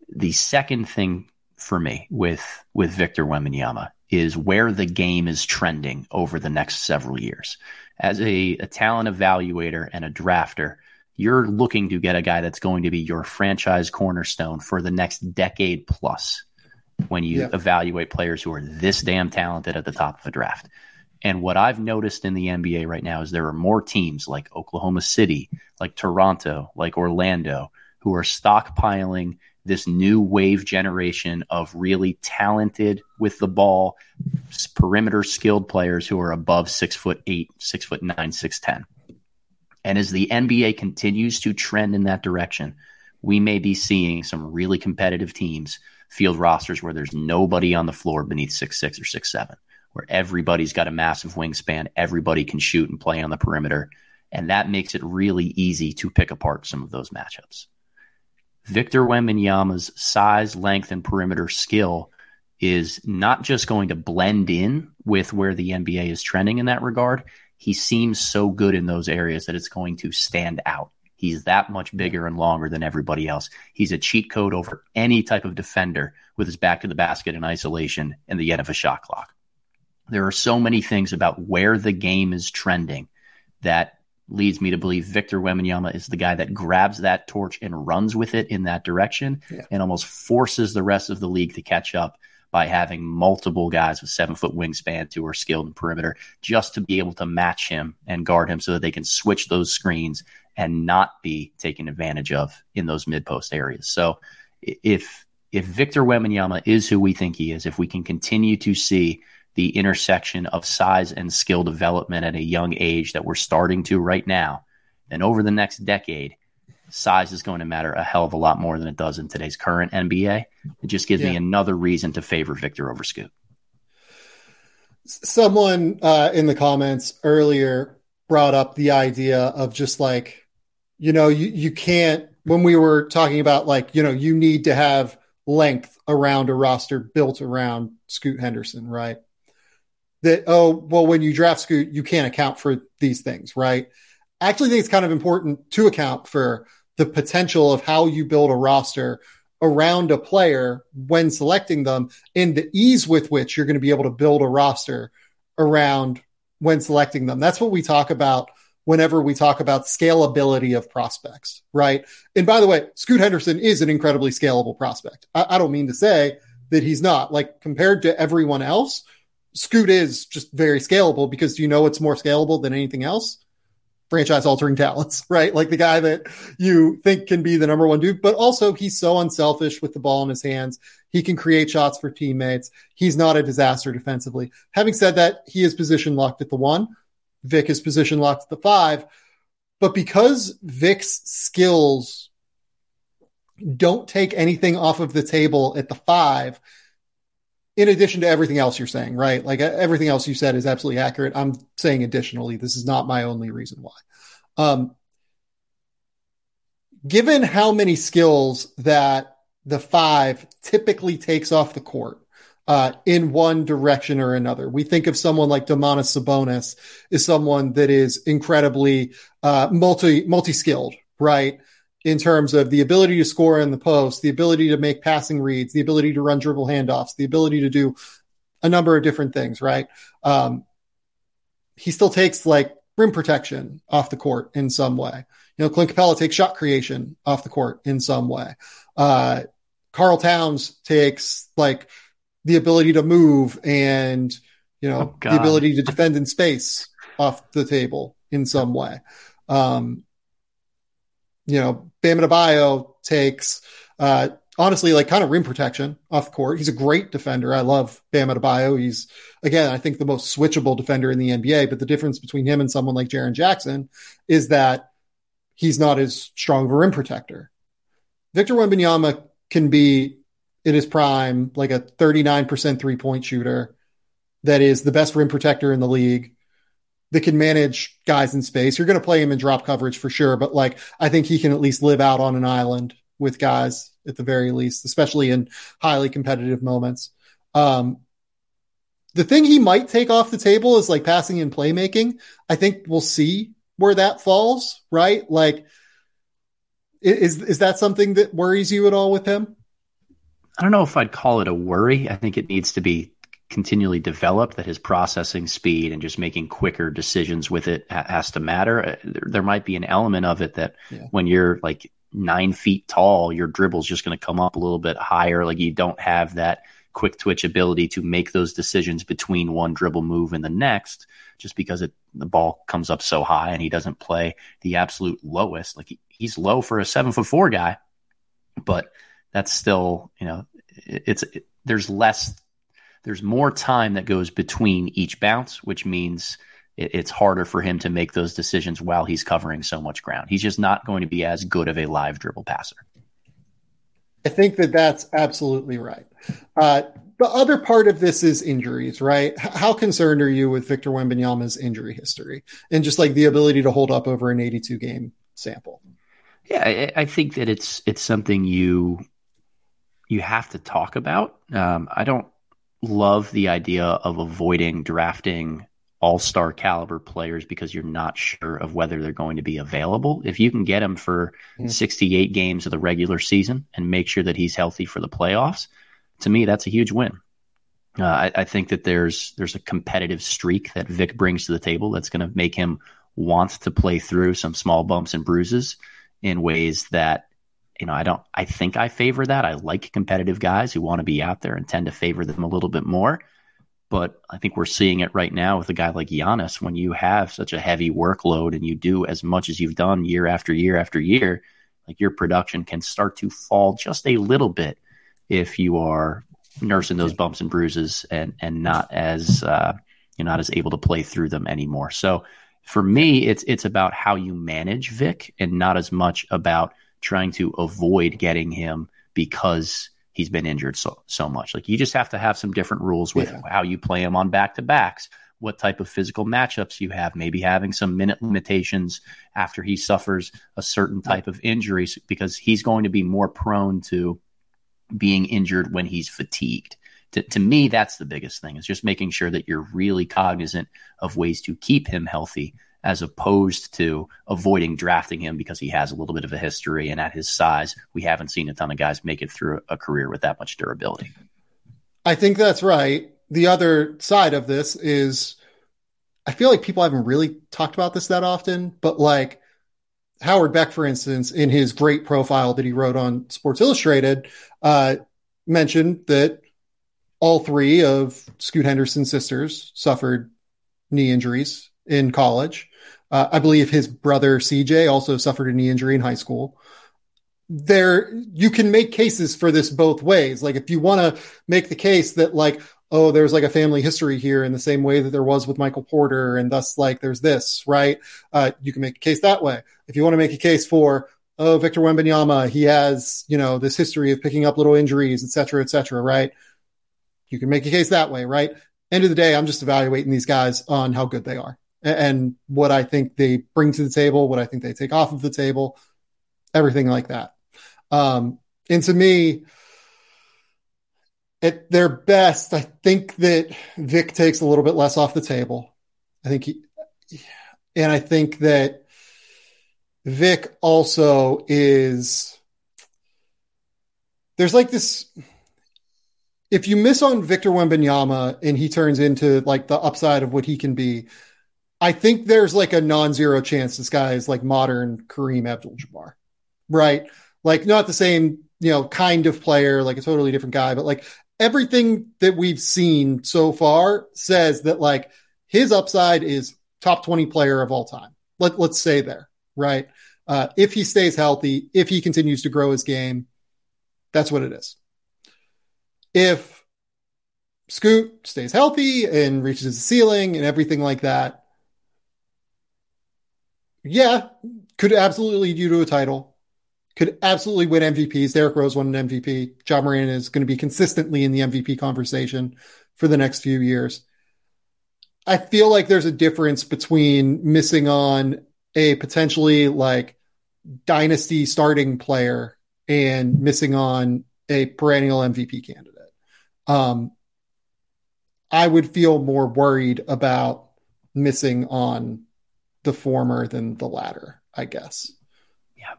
the second thing for me with with Victor Wembanyama is where the game is trending over the next several years. As a, a talent evaluator and a drafter, you're looking to get a guy that's going to be your franchise cornerstone for the next decade plus when you yep. evaluate players who are this damn talented at the top of a draft. And what I've noticed in the NBA right now is there are more teams like Oklahoma City, like Toronto, like Orlando, who are stockpiling this new wave generation of really talented with the ball, perimeter skilled players who are above six foot eight, six foot nine, six ten. And as the NBA continues to trend in that direction, we may be seeing some really competitive teams field rosters where there's nobody on the floor beneath six six or six seven, where everybody's got a massive wingspan, everybody can shoot and play on the perimeter, and that makes it really easy to pick apart some of those matchups. Victor Wembanyama's size, length, and perimeter skill is not just going to blend in with where the NBA is trending in that regard. He seems so good in those areas that it's going to stand out. He's that much bigger and longer than everybody else. He's a cheat code over any type of defender with his back to the basket in isolation and the end of a shot clock. There are so many things about where the game is trending that leads me to believe Victor Wembanyama is the guy that grabs that torch and runs with it in that direction yeah. and almost forces the rest of the league to catch up by having multiple guys with seven foot wingspan who are skilled in perimeter just to be able to match him and guard him so that they can switch those screens and not be taken advantage of in those mid post areas. So if if Victor Wembanyama is who we think he is, if we can continue to see the intersection of size and skill development at a young age that we're starting to right now, then over the next decade, size is going to matter a hell of a lot more than it does in today's current NBA. It just gives yeah. me another reason to favor Victor over Scoot. Someone uh, in the comments earlier brought up the idea of just like you know, you, you can't, when we were talking about like, you know, you need to have length around a roster built around Scoot Henderson, right? That, oh, well, when you draft Scoot, you can't account for these things, right? I actually think it's kind of important to account for the potential of how you build a roster around a player when selecting them and the ease with which you're going to be able to build a roster around when selecting them. That's what we talk about whenever we talk about scalability of prospects, right? And by the way, Scoot Henderson is an incredibly scalable prospect. I, I don't mean to say that he's not. Like compared to everyone else, Scoot is just very scalable because you know it's more scalable than anything else? Franchise altering talents, right? Like the guy that you think can be the number one dude, but also he's so unselfish with the ball in his hands. He can create shots for teammates. He's not a disaster defensively. Having said that, he is position locked at the one. Vic is position locked at the five. But because Vic's skills don't take anything off of the table at the five, in addition to everything else you're saying, right? Like everything else you said is absolutely accurate. I'm saying additionally, this is not my only reason why. Um, given how many skills that the five typically takes off the court, uh, in one direction or another. We think of someone like Domantas Sabonis is someone that is incredibly uh, multi multi skilled, right? In terms of the ability to score in the post, the ability to make passing reads, the ability to run dribble handoffs, the ability to do a number of different things, right? Um, he still takes like rim protection off the court in some way. You know, Clint Capela takes shot creation off the court in some way. Uh, Karl Towns takes like the ability to move and you know oh, the ability to defend in space off the table in some way. Um, you know, Bam Adebayo takes uh, honestly like kind of rim protection off court. He's a great defender. I love Bam Adebayo. He's again, I think the most switchable defender in the NBA. But the difference between him and someone like Jaren Jackson is that he's not as strong of a rim protector. Victor Wembanyama can be in his prime like a 39% three point shooter that is the best rim protector in the league that can manage guys in space. You're going to play him in drop coverage for sure, but like I think he can at least live out on an island with guys at the very least, especially in highly competitive moments. Um, the thing he might take off the table is like passing and playmaking. I think we'll see where that falls, right? Like, is is that something that worries you at all with him? I don't know if I'd call it a worry. I think it needs to be continually developed. That his processing speed and just making quicker decisions with it has to matter. Uh, there, there might be an element of it that yeah. when you're like nine feet tall, your dribble is just going to come up a little bit higher. Like you don't have that quick twitch ability to make those decisions between one dribble move and the next, just because it the ball comes up so high and he doesn't play the absolute lowest. Like he, he's low for a seven foot four guy, but that's still you know it, it's it, there's less there's more time that goes between each bounce, which means it, it's harder for him to make those decisions while he's covering so much ground. He's just not going to be as good of a live dribble passer. I think that that's absolutely right. Uh, the other part of this is injuries, right? How concerned are you with Victor Wembanyama's injury history and just like the ability to hold up over an 82 game sample? Yeah, I, I think that it's it's something you you have to talk about. Um, I don't love the idea of avoiding drafting all star caliber players because you're not sure of whether they're going to be available. If you can get him for mm-hmm. 68 games of the regular season and make sure that he's healthy for the playoffs, to me, that's a huge win. Uh, I, I, think that there's there's a competitive streak that Vic brings to the table that's going to make him want to play through some small bumps and bruises in ways that you know I don't I think I favor that. I like competitive guys who want to be out there and tend to favor them a little bit more. But I think we're seeing it right now with a guy like Giannis. When you have such a heavy workload and you do as much as you've done year after year after year, like your production can start to fall just a little bit if you are nursing those bumps and bruises and and not as uh, you're not as able to play through them anymore. So for me, it's it's about how you manage Vic and not as much about trying to avoid getting him because he's been injured so so much. Like you just have to have some different rules with yeah. how you play him on back to backs, what type of physical matchups you have, maybe having some minute limitations after he suffers a certain type of injury because he's going to be more prone to being injured when he's fatigued. To, to me, that's the biggest thing is just making sure that you're really cognizant of ways to keep him healthy as opposed to avoiding drafting him because he has a little bit of a history. And at his size, we haven't seen a ton of guys make it through a career with that much durability. I think that's right. The other side of this is I feel like people haven't really talked about this that often, but like Howard Beck, for instance, in his great profile that he wrote on Sports Illustrated, uh, mentioned that all three of Scoot Henderson's sisters suffered knee injuries in college. Uh, I believe his brother CJ also suffered a knee injury in high school. There, you can make cases for this both ways. Like, if you want to make the case that, like, oh, there's like a family history here in the same way that there was with Michael Porter, and thus, like, there's this, right? Uh, you can make a case that way. If you want to make a case for, oh, Victor Wembanyama, he has, you know, this history of picking up little injuries, et cetera, et cetera, right? You can make a case that way, right? End of the day, I'm just evaluating these guys on how good they are and what I think they bring to the table, what I think they take off of the table, everything like that. Um, and to me, at their best, I think that Vic takes a little bit less off the table. I think he, and I think that Vic also is, there's like this, if you miss on Victor Wembanyama and he turns into like the upside of what he can be, I think there's like a non-zero chance this guy is like modern Kareem Abdul-Jabbar, right? Like not the same, you know, kind of player, like a totally different guy, but like everything that we've seen so far says that like his upside is top 20 player of all time. Let, let's say there, right? Uh, if he stays healthy, if he continues to grow his game, That's what it is. If Scoot stays healthy and reaches the ceiling and everything like that, yeah, could absolutely lead you to a title. Could absolutely win MVPs. Derrick Rose won an MVP. Ja Morant is going to be consistently in the MVP conversation for the next few years. I feel like there's a difference between missing on a potentially like dynasty starting player and missing on a perennial MVP candidate. Um, I would feel more worried about missing on the former than the latter, I guess. Yeah,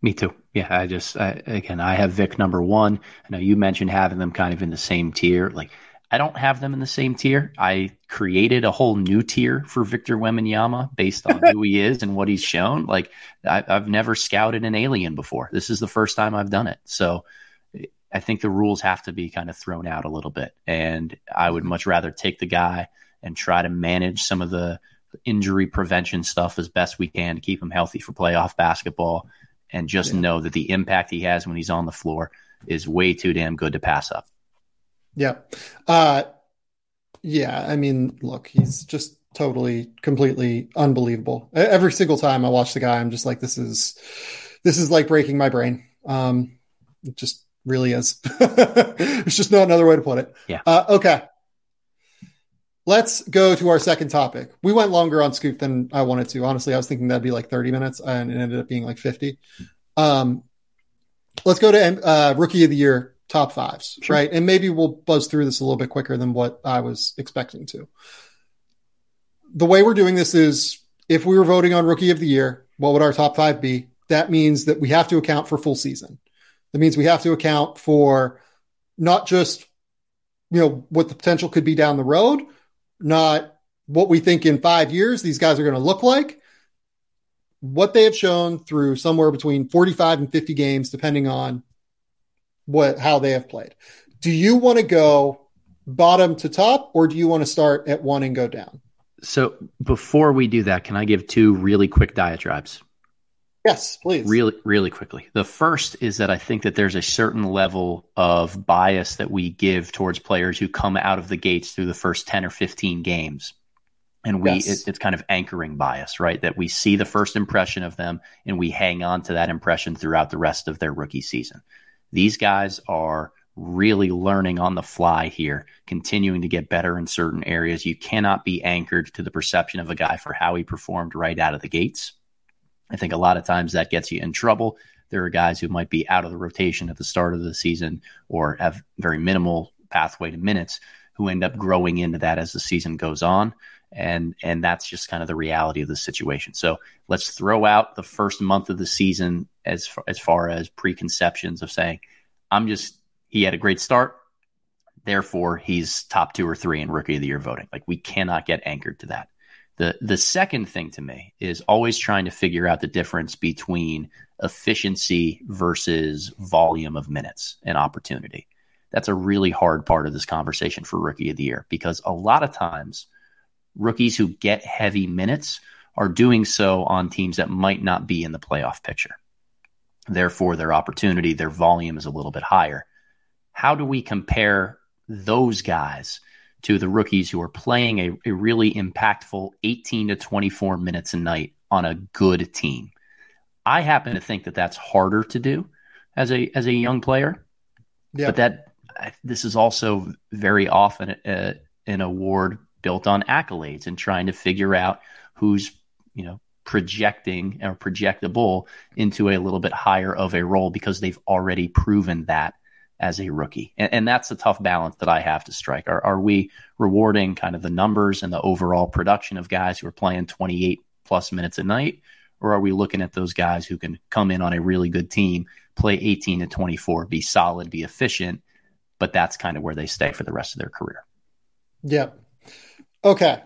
me too. Yeah, I just, I, again, I have Vic number one. I know you mentioned having them kind of in the same tier. Like, I don't have them in the same tier. I created a whole new tier for Victor Wembanyama based on who he is and what he's shown. Like I, have never scouted an alien before. This is the first time I've done it. So I think the rules have to be kind of thrown out a little bit. And I would much rather take the guy and try to manage some of the injury prevention stuff as best we can to keep him healthy for playoff basketball and just yeah. know that the impact he has when he's on the floor is way too damn good to pass up. Yeah. Uh, yeah. I mean, look, he's just totally, completely unbelievable. Every single time I watch the guy, I'm just like, this is, this is like breaking my brain. Um, it just really is. There's just not another way to put it. Yeah. Uh, okay. Let's go to our second topic. We went longer on Scoot than I wanted to. Honestly, I was thinking that'd be like 30 minutes and it ended up being like 50. Um, let's go to uh, rookie of the year top fives, sure. right? And maybe we'll buzz through this a little bit quicker than what I was expecting to. The way we're doing this is if we were voting on rookie of the year, what would our top five be? That means that we have to account for full season. That means we have to account for not just you know what the potential could be down the road, not what we think in five years these guys are going to look like, what they have shown through somewhere between 45 and 50 games, depending on what how they have played. Do you want to go bottom to top, or do you want to start at one and go down? So before we do that, can I give two really quick diatribes? Yes, please. Really, really quickly. The first is that I think that there's a certain level of bias that we give towards players who come out of the gates through the first 10 or 15 games. And we, yes. it, it's kind of anchoring bias, right? That we see the first impression of them and we hang on to that impression throughout the rest of their rookie season. These guys are really learning on the fly here, continuing to get better in certain areas. You cannot be anchored to the perception of a guy for how he performed right out of the gates. I think a lot of times that gets you in trouble. There are guys who might be out of the rotation at the start of the season or have very minimal pathway to minutes who end up growing into that as the season goes on and and that's just kind of the reality of the situation. So let's throw out the first month of the season as as far as preconceptions of saying I'm just he had a great start, therefore he's top two or three in rookie of the year voting. Like we cannot get anchored to that. The the second thing to me is always trying to figure out the difference between efficiency versus volume of minutes and opportunity. That's a really hard part of this conversation for rookie of the year because a lot of times rookies who get heavy minutes are doing so on teams that might not be in the playoff picture. Therefore, their opportunity, their volume is a little bit higher. How do we compare those guys to the rookies who are playing a, a really impactful 18 to 24 minutes a night on a good team? I happen to think that that's harder to do as a as a young player. Yeah. But that this is also very often a, an award built on accolades and trying to figure out who's, you know, projecting or projectable into a little bit higher of a role because they've already proven that as a rookie. And, and, that's a tough balance that I have to strike. Are, are we rewarding kind of the numbers and the overall production of guys who are playing 28 plus minutes a night? Or are we looking at those guys who can come in on a really good team, play 18 to 24, be solid, be efficient, but that's kind of where they stay for the rest of their career? Yep. Okay.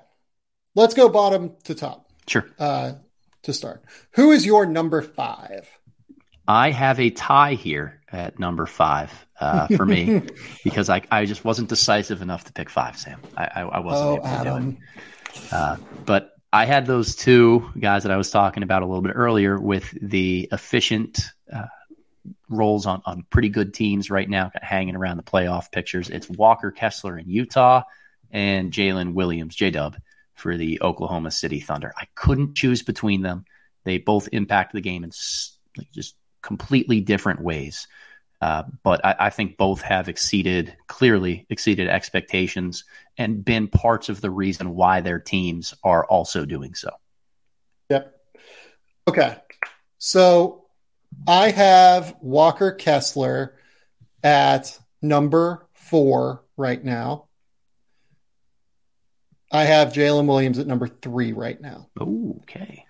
Let's go bottom to top. Sure. Uh, to start. Who is your number five? I have a tie here at number five uh, for me because I, I just wasn't decisive enough to pick five, Sam. I, I, I wasn't oh, able to Adam. do it. Uh, but I had those two guys that I was talking about a little bit earlier with the efficient uh, roles on, on pretty good teams right now, hanging around the playoff pictures. It's Walker Kessler in Utah and Jalen Williams, J Dub, for the Oklahoma City Thunder. I couldn't choose between them. They both impact the game in just completely different ways. Uh, but I, I, think both have exceeded, clearly exceeded expectations and been parts of the reason why their teams are also doing so. Yep. Okay. So I have Walker Kessler at number four right now. I have Jalen Williams at number three right now. okay.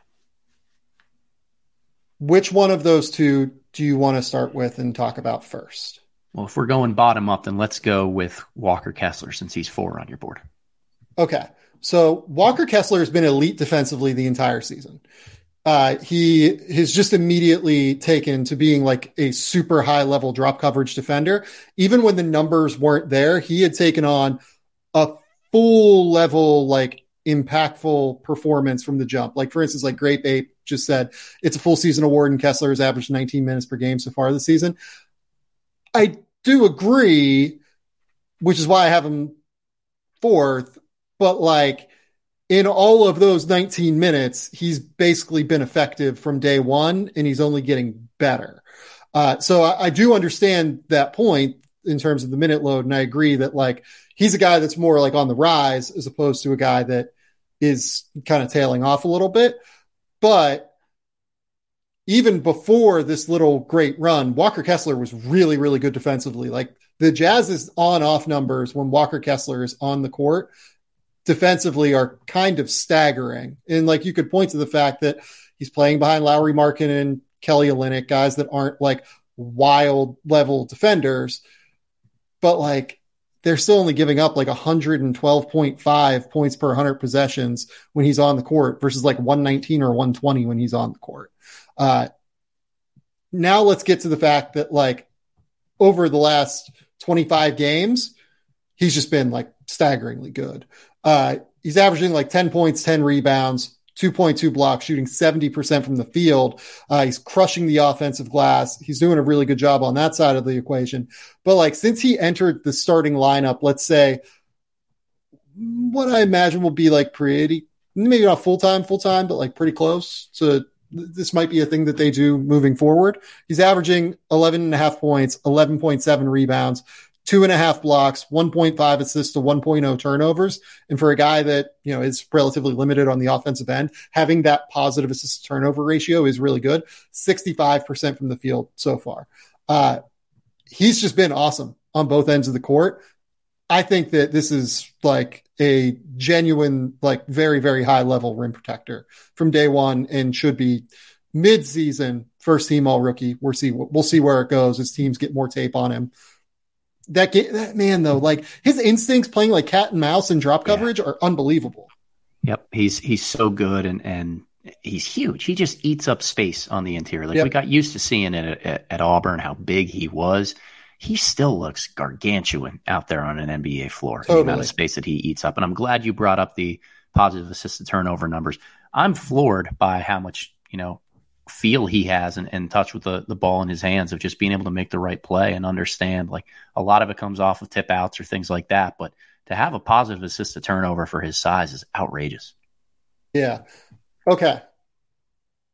Which one of those two do you want to start with and talk about first? Well, if we're going bottom up, then let's go with Walker Kessler since he's four on your board. Okay. So Walker Kessler has been elite defensively the entire season. Uh, he has just immediately taken to being like a super high level drop coverage defender. Even when the numbers weren't there, he had taken on a full level, like impactful performance from the jump. Like for instance, like Grape Ape just said, it's a full season award and Kessler has averaged 19 minutes per game so far this season. I do agree, which is why I have him fourth, but like in all of those 19 minutes, he's basically been effective from day one and he's only getting better. Uh, so I, I, do understand that point in terms of the minute load. And I agree that like he's a guy that's more like on the rise as opposed to a guy that is kind of tailing off a little bit. But even before this little great run, Walker Kessler was really, really good defensively. Like the Jazz's on off numbers when Walker Kessler is on the court defensively are kind of staggering. And like you could point to the fact that he's playing behind Lauri Markkanen and Kelly Olynyk, guys that aren't like wild level defenders, but like they're still only giving up like 112.5 points per 100 possessions when he's on the court versus like 119 or 120 when he's on the court. Uh, now let's get to the fact that like over the last 25 games, he's just been like staggeringly good. Uh, he's averaging like 10 points, 10 rebounds, 2.2 blocks, shooting 70% from the field. Uh, he's crushing the offensive glass. He's doing a really good job on that side of the equation. But like since he entered the starting lineup, let's say what I imagine will be like pretty, maybe not full time, full time, but like pretty close to this might be a thing that they do moving forward. He's averaging 11 and a half points, 11.7 rebounds, two and a half blocks, 1.5 assists to 1.0 turnovers. And for a guy that, you know, is relatively limited on the offensive end, having that positive assist turnover ratio is really good. 65% from the field so far. Uh, he's just been awesome on both ends of the court. I think that this is like a genuine, like very, very high level rim protector from day one and should be mid season first team all rookie. We'll see, we'll see where it goes as teams get more tape on him that game, that man though, like his instincts playing like cat and mouse and drop coverage yeah. are unbelievable. Yep, he's he's so good and and he's huge. He just eats up space on the interior. Like yep. we got used to seeing it at, at, Auburn how big he was. He still looks gargantuan out there on an NBA floor. Totally. The amount of space that he eats up, and I'm glad you brought up the positive assisted turnover numbers. I'm floored by how much you know feel he has and, and touch with the, the ball in his hands of just being able to make the right play and understand like a lot of it comes off of tip outs or things like that. But to have a positive assist to turnover for his size is outrageous. Yeah. Okay.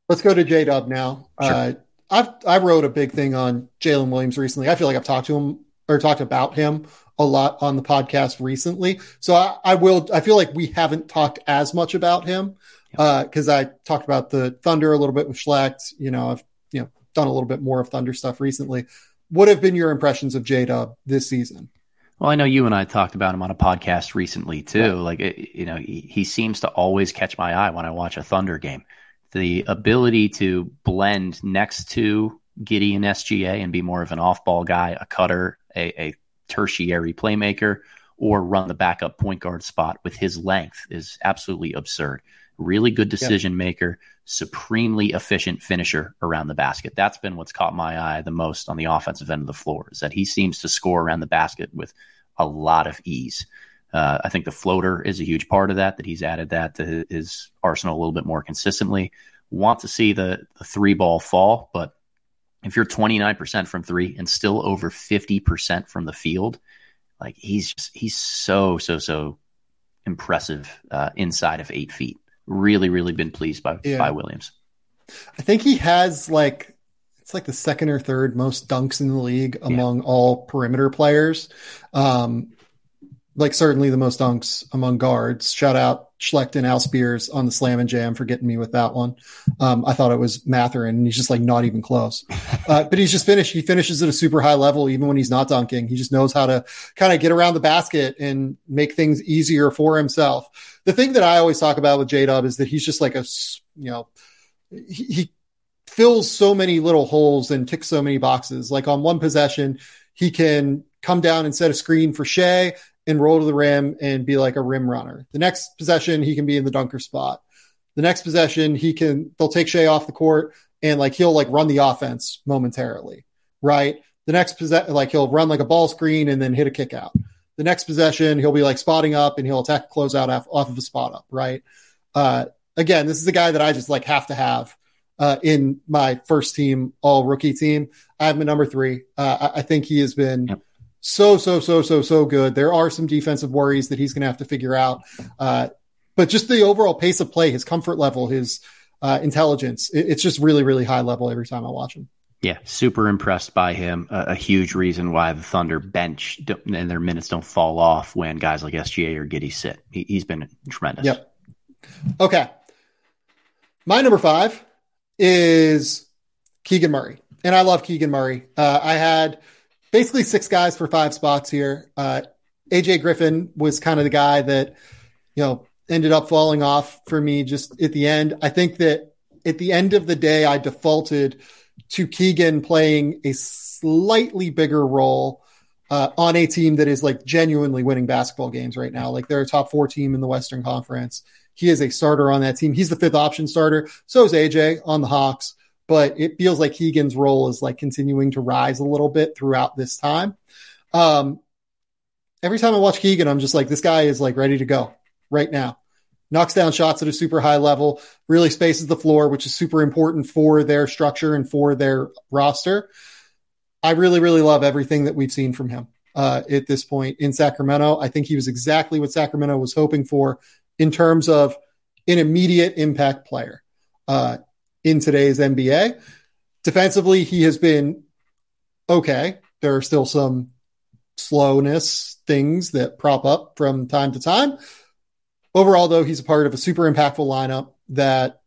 Let's go to J Dub now. Sure. Uh, I've I wrote a big thing on Jalen Williams recently. I feel like I've talked to him or talked about him a lot on the podcast recently. So I, I will. I feel like we haven't talked as much about him because uh, I talked about the Thunder a little bit with Schlecht. You know, I've you know done a little bit more of Thunder stuff recently. What have been your impressions of J Dub this season? Well, I know you and I talked about him on a podcast recently too. Right. Like, you know, he, he seems to always catch my eye when I watch a Thunder game. The ability to blend next to Giddey and SGA and be more of an off-ball guy, a cutter, a, a tertiary playmaker, or run the backup point guard spot with his length is absolutely absurd really good decision maker, supremely efficient finisher around the basket. That's been what's caught my eye the most on the offensive end of the floor is that he seems to score around the basket with a lot of ease. Uh, I think the floater is a huge part of that, that he's added that to his arsenal a little bit more consistently. Want to see the, the three ball fall, but if you're 29% from three and still over 50% from the field, like he's just, he's so, so, so impressive uh, inside of eight feet. Really, really been pleased by, yeah. by Williams. I think he has like, it's like the second or third most dunks in the league among yeah. all perimeter players. Um, like certainly the most dunks among guards. Shout out Schlecht and Al Spears on the Slam and Jam for getting me with that one. Um, I thought it was Mathurin, and he's just like not even close. Uh, but he's just finished. He finishes at a super high level, even when he's not dunking. He just knows how to kind of get around the basket and make things easier for himself. The thing that I always talk about with J Dub is that he's just like a, you know, he, he fills so many little holes and ticks so many boxes. Like on one possession, he can come down and set a screen for Shai and roll to the rim and be like a rim runner. The next possession, he can be in the dunker spot. The next possession, he can, they'll take Shai off the court and like he'll like run the offense momentarily, right? The next possession, like he'll run like a ball screen and then hit a kick out. The next possession, he'll be like spotting up and he'll attack closeout off, off of a spot up, right? Uh, again, this is a guy that I just like have to have uh, in my first team, all rookie team. I have him at number three. Uh, I, I, think he has been yep so so so so so good. There are some defensive worries that he's going to have to figure out, uh, but just the overall pace of play, his comfort level, his uh, intelligence, it, it's just really really high level every time I watch him. Yeah, super impressed by him. Uh, a huge reason why the Thunder bench and their minutes don't fall off when guys like SGA or Giddey sit. He, has been tremendous. Yep. Okay. My number five is Keegan Murray, and I love Keegan Murray. Uh, I had basically six guys for five spots here. Uh, AJ Griffin was kind of the guy that, you know, ended up falling off for me just at the end. I think that at the end of the day, I defaulted to Keegan playing a slightly bigger role uh, on a team that is like genuinely winning basketball games right now. Like they're a top four team in the Western Conference. He is a starter on that team. He's the fifth option starter. So is AJ on the Hawks but it feels like Keegan's role is like continuing to rise a little bit throughout this time. Um, every time I watch Keegan, I'm just like, this guy is like ready to go right now. Knocks down shots at a super high level, really spaces the floor, which is super important for their structure and for their roster. I really, really love everything that we've seen from him uh, at this point in Sacramento. I think he was exactly what Sacramento was hoping for in terms of an immediate impact player. Uh, in today's NBA. Defensively, he has been okay. There are still some slowness things that prop up from time to time. Overall, though, he's a part of a super impactful lineup that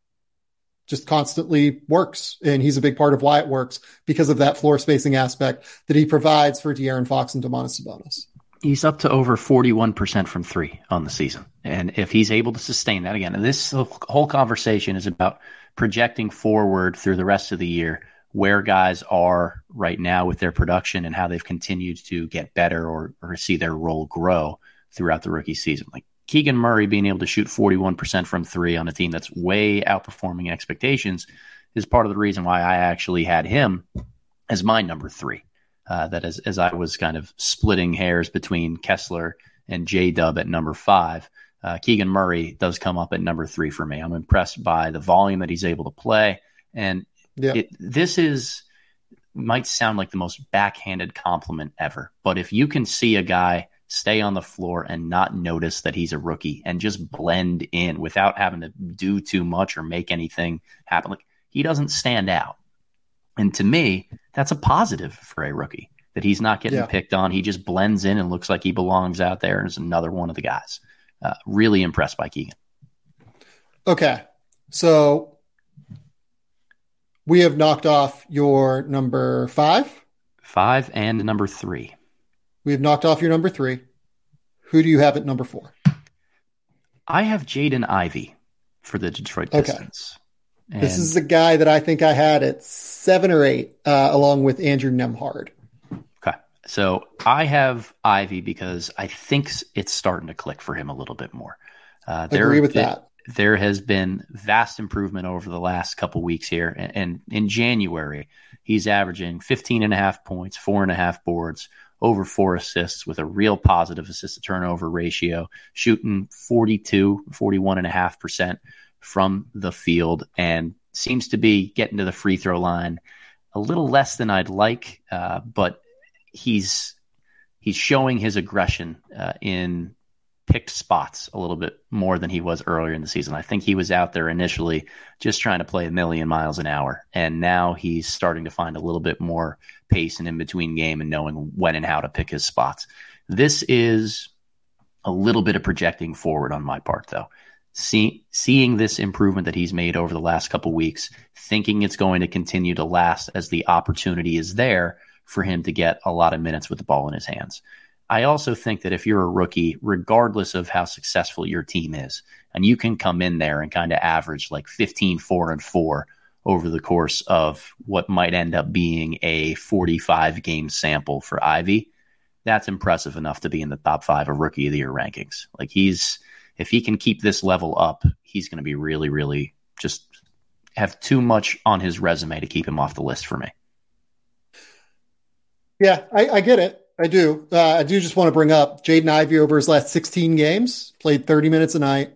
just constantly works. And he's a big part of why it works because of that floor spacing aspect that he provides for De'Aaron Fox and Domantas Sabonis. He's up to over 41% from three on the season. And if he's able to sustain that again, and this whole conversation is about projecting forward through the rest of the year where guys are right now with their production and how they've continued to get better or, or see their role grow throughout the rookie season. Like Keegan Murray being able to shoot 41% from three on a team that's way outperforming expectations is part of the reason why I actually had him as my number three. Uh, that as, as I was kind of splitting hairs between Kessler and J Dub at number five, uh, Keegan Murray does come up at number three for me. I'm impressed by the volume that he's able to play, and it, this is might sound like the most backhanded compliment ever, but if you can see a guy stay on the floor and not notice that he's a rookie and just blend in without having to do too much or make anything happen, like he doesn't stand out. And to me, that's a positive for a rookie that he's not getting yeah. picked on. He just blends in and looks like he belongs out there and is another one of the guys uh, really impressed by Keegan. Okay. So we have knocked off your number five. Five and number three. We have knocked off your number three. Who do you have at number four? I have Jaden Ivey for the Detroit Pistons. Okay. this is the guy that I think I had at seven or eight, uh, along with Andrew Nembhard. So I have Ivey because I think it's starting to click for him a little bit more. Uh, there, Agree with that. There has been vast improvement over the last couple weeks here. And, and in January, he's averaging 15 and a half points, four and a half boards, over four assists with a real positive assist to turnover ratio, shooting 42, 41 and a half percent from the field and seems to be getting to the free throw line a little less than I'd like, uh, but he's he's showing his aggression uh, in picked spots a little bit more than he was earlier in the season. I think he was out there initially just trying to play a million miles an hour, and now he's starting to find a little bit more pace and in between game and knowing when and how to pick his spots. This is a little bit of projecting forward on my part, though. See, seeing this improvement that he's made over the last couple weeks, thinking it's going to continue to last as the opportunity is there for him to get a lot of minutes with the ball in his hands. I also think that if you're a rookie, regardless of how successful your team is, and you can come in there and kind of average like 15, 4, and 4 over the course of what might end up being a 45 game sample for Ivey, that's impressive enough to be in the top five of rookie of the year rankings. Like he's, if he can keep this level up, he's going to be really, really just have too much on his resume to keep him off the list for me. Yeah, I, I get it. I do. Uh, I do just want to bring up Jaden Ivey over his last 16 games, played 30 minutes a night,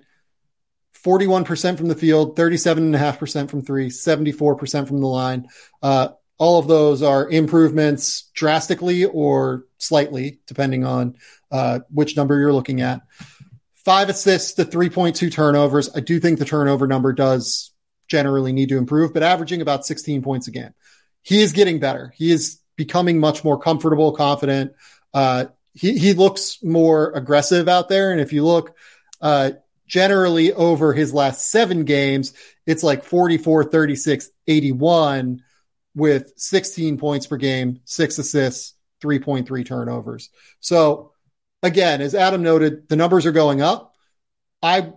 41% from the field, 37.5% from three, 74% from the line. Uh, all of those are improvements drastically or slightly, depending on uh, which number you're looking at. Five assists to 3.2 turnovers. I do think the turnover number does generally need to improve, but averaging about 16 points a game. He is getting better. He is becoming much more comfortable, confident. Uh, he, he looks more aggressive out there. And if you look, uh, generally over his last seven games, it's like 44, 36, 81 with 16 points per game, six assists, 3.3 turnovers. So again, as Adam noted, the numbers are going up. I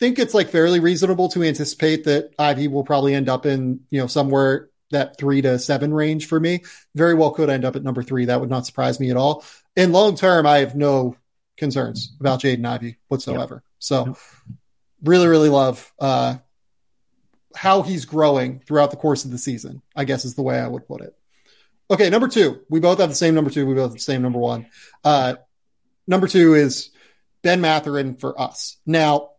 think it's like fairly reasonable to anticipate that Ivey will probably end up in, you know, somewhere that three to seven range for me. Very well could end up at number three. That would not surprise me at all. In long term, I have no concerns about Jaden Ivey whatsoever. Yep. So yep. really, really love uh, how he's growing throughout the course of the season, I guess is the way I would put it. Okay, number two. We both have the same number two. We both have the same number one. Uh, number two is Ben Mathurin for us. Now,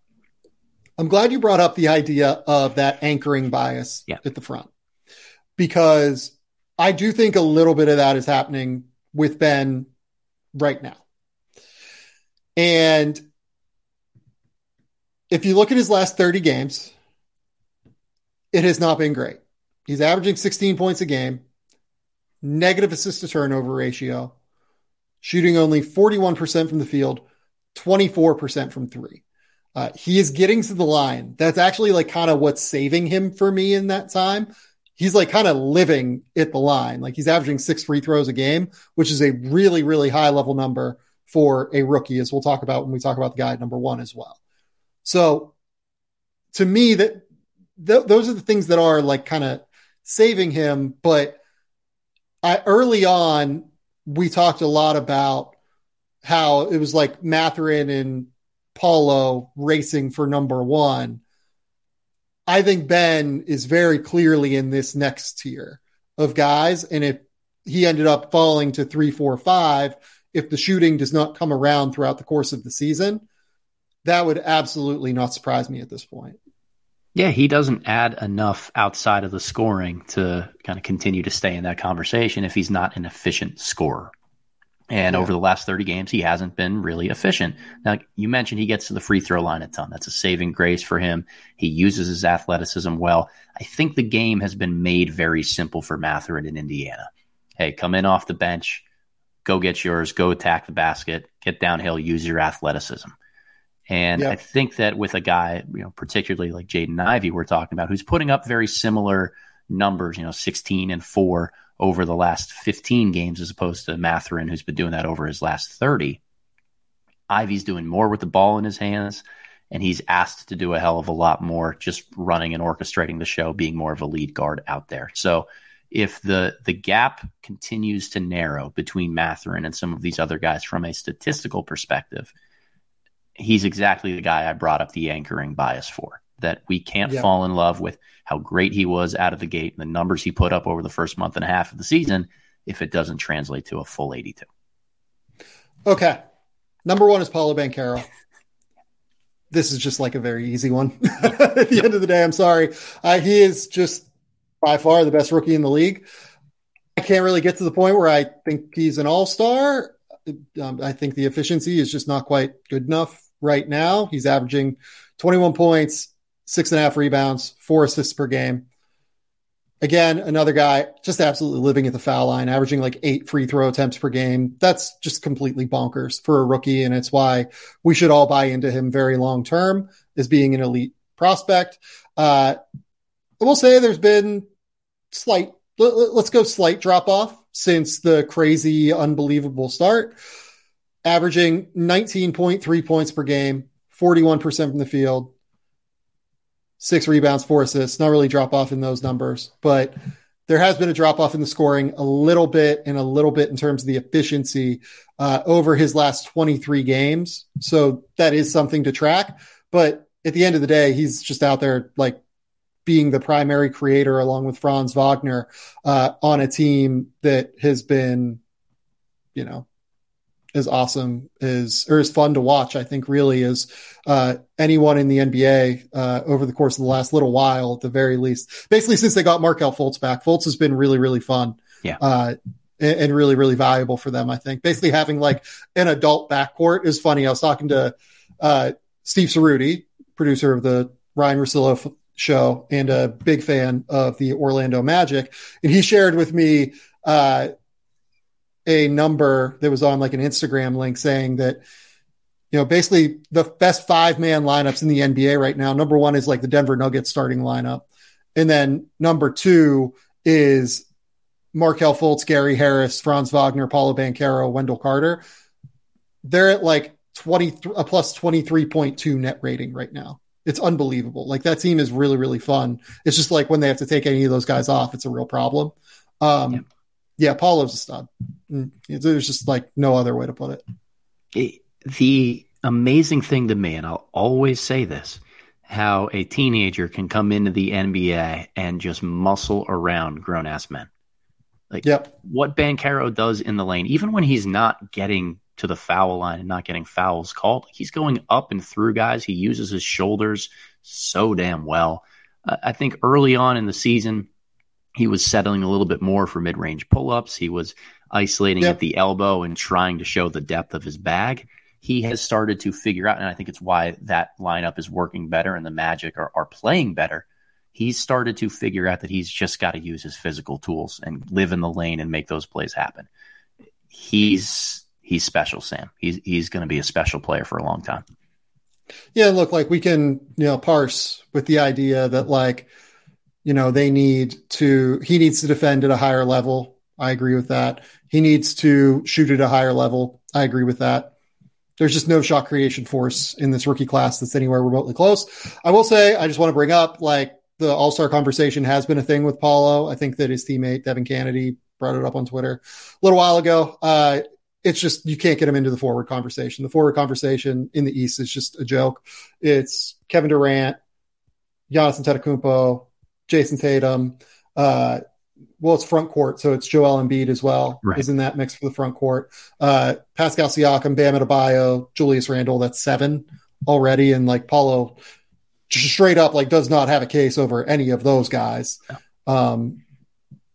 I'm glad you brought up the idea of that anchoring bias yeah. at the front because I do think a little bit of that is happening with Ben right now. And if you look at his last 30 games, it has not been great. He's averaging 16 points a game, negative assist to turnover ratio, shooting only 41% from the field, 24% from three. Uh, he is getting to the line. That's actually like kind of what's saving him for me in that time he's like kind of living at the line. Like he's averaging six free throws a game, which is a really, really high level number for a rookie, as we'll talk about when we talk about the guy number one as well. So to me, that th- those are the things that are like kind of saving him. But I, early on, we talked a lot about how it was like Mathurin and Paolo racing for number one. I think Ben is very clearly in this next tier of guys. And if he ended up falling to three, four, five, if the shooting does not come around throughout the course of the season, that would absolutely not surprise me at this point. Yeah, he doesn't add enough outside of the scoring to kind of continue to stay in that conversation if he's not an efficient scorer. And yeah. over the last 30 games, he hasn't been really efficient. Now, you mentioned he gets to the free throw line a ton. That's a saving grace for him. He uses his athleticism well. I think the game has been made very simple for Mathurin in Indiana. Hey, come in off the bench, go get yours, go attack the basket, get downhill, use your athleticism. And yeah. I think that with a guy, you know, particularly like Jaden Ivey, we're talking about, who's putting up very similar numbers, you know, 16 and four over the last 15 games as opposed to Mathurin, who's been doing that over his last 30. Ivey's doing more with the ball in his hands, and he's asked to do a hell of a lot more just running and orchestrating the show, being more of a lead guard out there. So if the the gap continues to narrow between Mathurin and some of these other guys from a statistical perspective, he's exactly the guy I brought up the anchoring bias for that we can't fall in love with how great he was out of the gate and the numbers he put up over the first month and a half of the season if it doesn't translate to a full 82. Okay. Number one is Paolo Banchero. This is just like a very easy one. At the end of the day, I'm sorry. Uh, he is just by far the best rookie in the league. I can't really get to the point where I think he's an all star. Um, I think the efficiency is just not quite good enough right now. He's averaging 21 points, six and a half rebounds, four assists per game. Again, another guy just absolutely living at the foul line, averaging like eight free throw attempts per game. That's just completely bonkers for a rookie. And it's why we should all buy into him very long term as being an elite prospect. Uh, I will say there's been slight, let's go slight drop off since the crazy, unbelievable start, averaging 19.3 points per game, 41% from the field, six rebounds, four assists. Not really drop off in those numbers, but there has been a drop off in the scoring a little bit and a little bit in terms of the efficiency uh, over his last 23 games. So that is something to track. But at the end of the day, he's just out there like being the primary creator along with Franz Wagner uh, on a team that has been, you know, as awesome as or as fun to watch. I think really is uh, anyone in the NBA uh, over the course of the last little while, at the very least. Basically, since they got Markelle Fultz back, Fultz has been really really fun. Yeah. Uh, and, and really really valuable for them. I think basically having like an adult backcourt is funny. I was talking to uh, Steve Ceruti, producer of the ryan Russillo f- show and a big fan of the Orlando Magic, and he shared with me uh, a number that was on like an Instagram link saying that, you know, basically the best five man lineups in the NBA right now. Number one is like the Denver Nuggets starting lineup. And then number two is Markelle Fultz, Gary Harris, Franz Wagner, Paolo Banchero, Wendell Carter. They're at like 20, a plus 23.2 net rating right now. It's unbelievable. Like that team is really, really fun. It's just like when they have to take any of those guys off, it's a real problem. Um, yeah yeah, Paolo's a stud. Mm, there's just like no other way to put it. The amazing thing to me, and I'll always say this, how a teenager can come into the NBA and just muscle around grown ass men. Like yep. what Banchero does in the lane, even when he's not getting to the foul line and not getting fouls called, he's going up and through guys. He uses his shoulders so damn well. Uh, I think early on in the season, he was settling a little bit more for mid range pull ups. He was isolating yep. at the elbow and trying to show the depth of his bag. He has started to figure out, and I think it's why that lineup is working better and the Magic are, are playing better. He's started to figure out that he's just got to use his physical tools and live in the lane and make those plays happen. He's he's special, Sam. He's he's going to be a special player for a long time. Yeah, look, like we can you know parse with the idea that like you know, they need to, he needs to defend at a higher level. I agree with that. He needs to shoot at a higher level. I agree with that. There's just no shot creation force in this rookie class that's anywhere remotely close. I will say, I just want to bring up like the all star conversation has been a thing with Paolo. I think that his teammate, Devin Cannady, brought it up on Twitter a little while ago. Uh, it's just you can't get him into the forward conversation. The forward conversation in the East is just a joke. It's Kevin Durant, Giannis Antetokounmpo, Jayson Tatum. Uh, well, it's front court, so it's Joel Embiid as well right. is in that mix for the front court. Uh, Pascal Siakam, Bam Adebayo, Julius Randle. That's seven already, and like Paolo, straight up like does not have a case over any of those guys. Yeah. Um,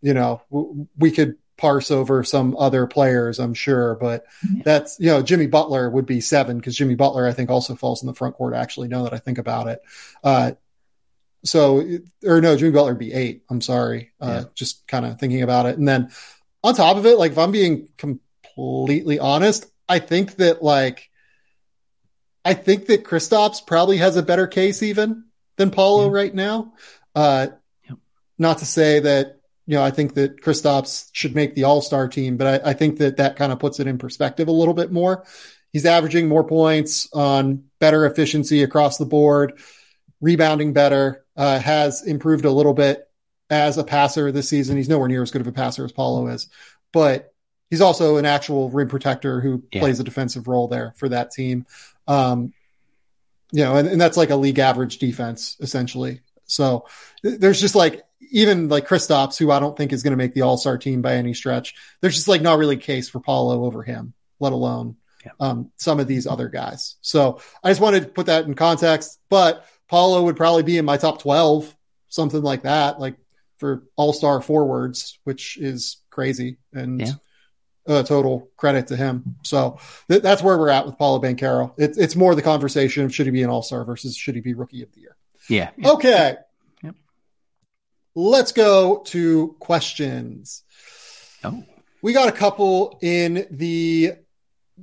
you know, w- we could parse over some other players, I'm sure, but yeah. that's you know Jimmy Butler would be seven because Jimmy Butler I think also falls in the front court. Actually, now that I think about it, uh, so, or no, Jimmy Butler would be eight. I'm sorry. Uh, Just kind of thinking about it. And then on top of it, like if I'm being completely honest, I think that like, I think that Kristaps probably has a better case even than Paolo yeah. right now. Uh, yep. Not to say that, you know, I think that Kristaps should make the all star team, but I, I think that that kind of puts it in perspective a little bit more. He's averaging more points on better efficiency across the board, rebounding better uh, has improved a little bit as a passer this season. He's nowhere near as good of a passer as Paolo is, but he's also an actual rim protector who yeah. plays a defensive role there for that team. Um, you know, and, and that's like a league average defense essentially. So there's just like even like Kristaps, who I don't think is going to make the All Star team by any stretch. There's just like not really a case for Paolo over him, let alone yeah. um, some of these other guys. So I just wanted to put that in context. But Paolo would probably be in my top 12, something like that. Like for all star forwards, which is crazy and Yeah. uh, total credit to him. So th- that's where we're at with Paolo Banchero. It, it's more the conversation of should he be an all star versus should he be rookie of the year. Yeah. Okay. Yep. Let's go to questions. Oh, We got a couple in the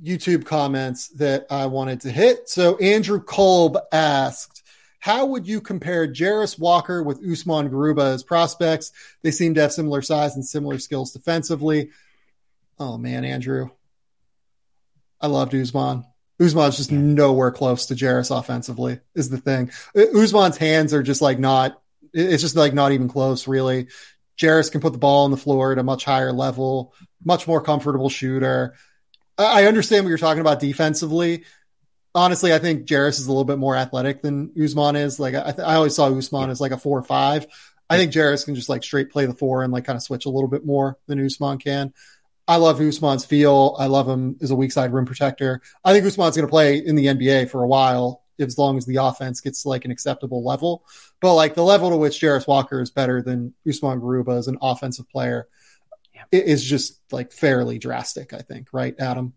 YouTube comments that I wanted to hit. So Andrew Kolb asked, how would you compare Jarace Walker with Usman Garuba as prospects? They seem to have similar size and similar skills defensively. Oh man, Andrew. I loved Usman. Usman's just nowhere close to Jarace offensively, is the thing. Usman's hands are just like not, it's just like not even close, really. Jarace can put the ball on the floor at a much higher level, much more comfortable shooter. I understand what you're talking about defensively. Honestly, I think Jarace is a little bit more athletic than Usman is. Like I, th- I always saw Usman as like a four or five. I think Jarace can just like straight play the four and like kind of switch a little bit more than Usman can. I love Usman's feel. I love him as a weak side rim protector. I think Usman's going to play in the NBA for a while as long as the offense gets to, like an acceptable level. But like the level to which Jarace Walker is better than Usman Garuba as an offensive player Yeah. is just like fairly drastic, I think, right, Adam?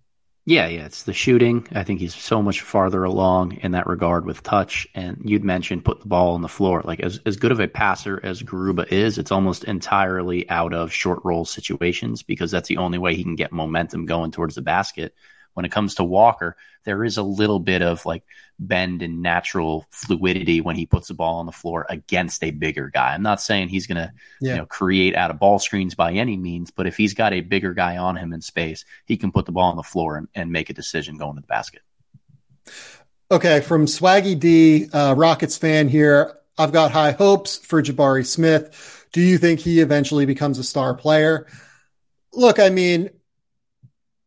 Yeah, yeah, it's the shooting. I think he's so much farther along in that regard with touch. And you'd mentioned put the ball on the floor. Like as as good of a passer as Garuba is, it's almost entirely out of short roll situations because that's the only way he can get momentum going towards the basket. When it comes to Walker, there is a little bit of like bend and natural fluidity when he puts the ball on the floor against a bigger guy. I'm not saying he's gonna Yeah. you know, create out of ball screens by any means. But if he's got a bigger guy on him in space, he can put the ball on the floor and, and make a decision going to the basket. Okay, from Swaggy D, uh, Rockets fan here. I've got high hopes for Jabari Smith. Do you think he eventually becomes a star player? Look, I mean,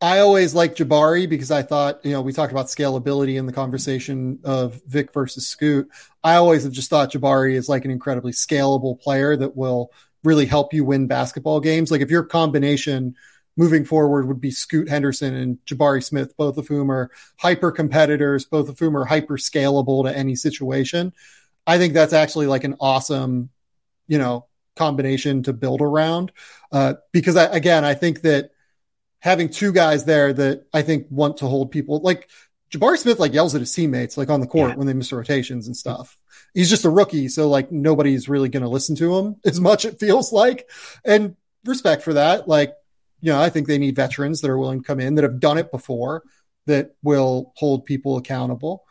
I always liked Jabari because I thought, you know, we talked about scalability in the conversation of Vic versus Scoot. I always have just thought Jabari is like an incredibly scalable player that will really help you win basketball games. Like if your combination moving forward would be Scoot Henderson and Jabari Smith, both of whom are hyper competitors, both of whom are hyper scalable to any situation. I think that's actually like an awesome, you know, combination to build around. Uh, because I, again, I think that having two guys there that I think want to hold people like Jabari Smith, like yells at his teammates, like on the court Yeah. when they miss rotations and stuff. He's just a rookie. So like nobody's really going to listen to him as much, it feels like. And respect for that. Like, you know, I think they need veterans that are willing to come in that have done it before that will hold people accountable.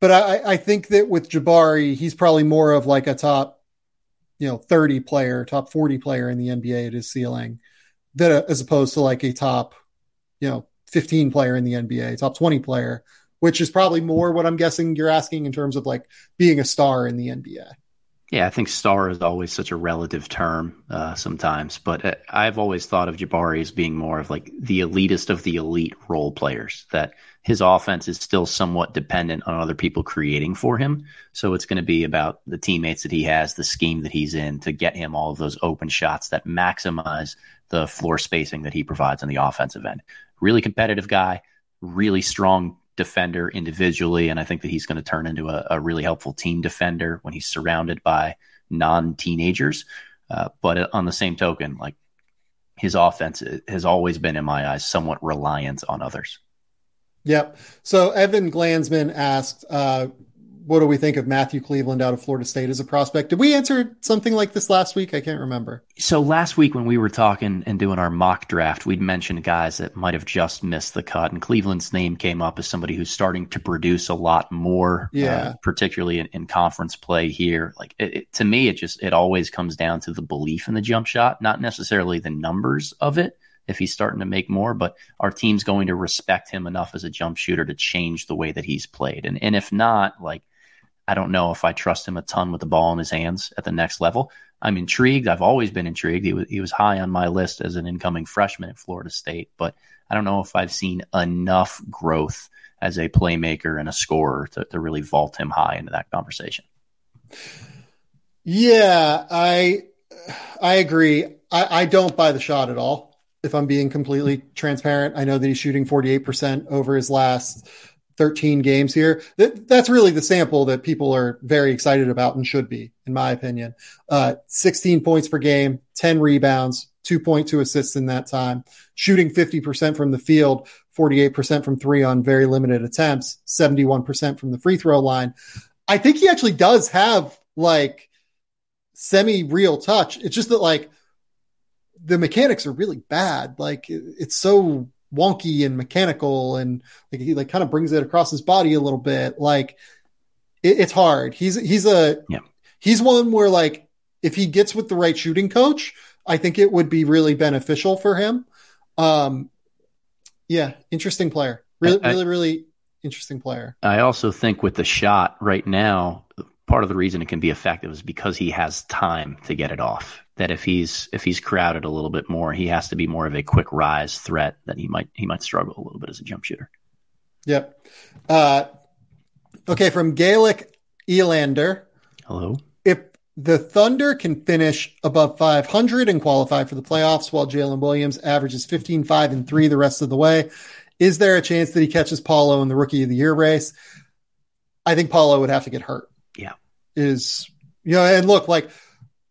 But I, I think that with Jabari, he's probably more of like a top, you know, 30 player, top 40 player in the NBA at his ceiling, that as opposed to like a top, you know, 15 player in the NBA, top 20 player, which is probably more what I'm guessing you're asking in terms of like being a star in the NBA. Yeah, I think star is always such a relative term uh, sometimes, but uh, I've always thought of Jabari as being more of like the elitist of the elite role players. That his offense is still somewhat dependent on other people creating for him. So it's going to be about the teammates that he has, the scheme that he's in to get him all of those open shots that maximize the floor spacing that he provides on the offensive end. Really competitive guy, really strong defender individually, and I think that he's going to turn into a, a really helpful team defender when he's surrounded by non-teenagers. Uh, but on the same token, like his offense has always been, in my eyes, somewhat reliant on others. Yep. So Evan Glansman asked, uh, what do we think of Matthew Cleveland out of Florida State as a prospect? Did we answer something like this last week? I can't remember. So last week when we were talking and doing our mock draft, we'd mentioned guys that might have just missed the cut, and Cleveland's name came up as somebody who's starting to produce a lot more, Yeah. uh, particularly in, in conference play here. Like it, it, to me, it just it always comes down to the belief in the jump shot, not necessarily the numbers of it. If he's starting to make more, but our team's going to respect him enough as a jump shooter to change the way that he's played, and and if not, like I don't know if I trust him a ton with the ball in his hands at the next level. I'm intrigued. I've always been intrigued. He was he was high on my list as an incoming freshman at Florida State, but I don't know if I've seen enough growth as a playmaker and a scorer to, to really vault him high into that conversation. Yeah, I I agree. I, I don't buy the shot at all. If I'm being completely transparent, I know that he's shooting 48% over his last 13 games here. That, that's really the sample that people are very excited about and should be, in my opinion. Uh, 16 points per game, 10 rebounds, 2.2 assists in that time, shooting 50% from the field, 48% from three on very limited attempts, 71% from the free throw line. I think he actually does have like semi real touch. It's just that like the mechanics are really bad. Like it's so wonky and mechanical and like he like kind of brings it across his body a little bit. Like it, it's hard. He's he's a yeah. he's one where like if he gets with the right shooting coach, I think it would be really beneficial for him. Um yeah, interesting player. Really I, really really interesting player. I also think with the shot right now, part of the reason it can be effective is because he has time to get it off that if he's if he's crowded a little bit more, he has to be more of a quick rise threat. That he might he might struggle a little bit as a jump shooter. Yep. Uh, okay, from Gaelic Elander. Hello. If the Thunder can finish above 500 and qualify for the playoffs, while Jalen Williams averages 15, 5, and 3 the rest of the way, is there a chance that he catches Paolo in the Rookie of the Year race? I think Paolo would have to get hurt. Yeah. Is you know, and look, like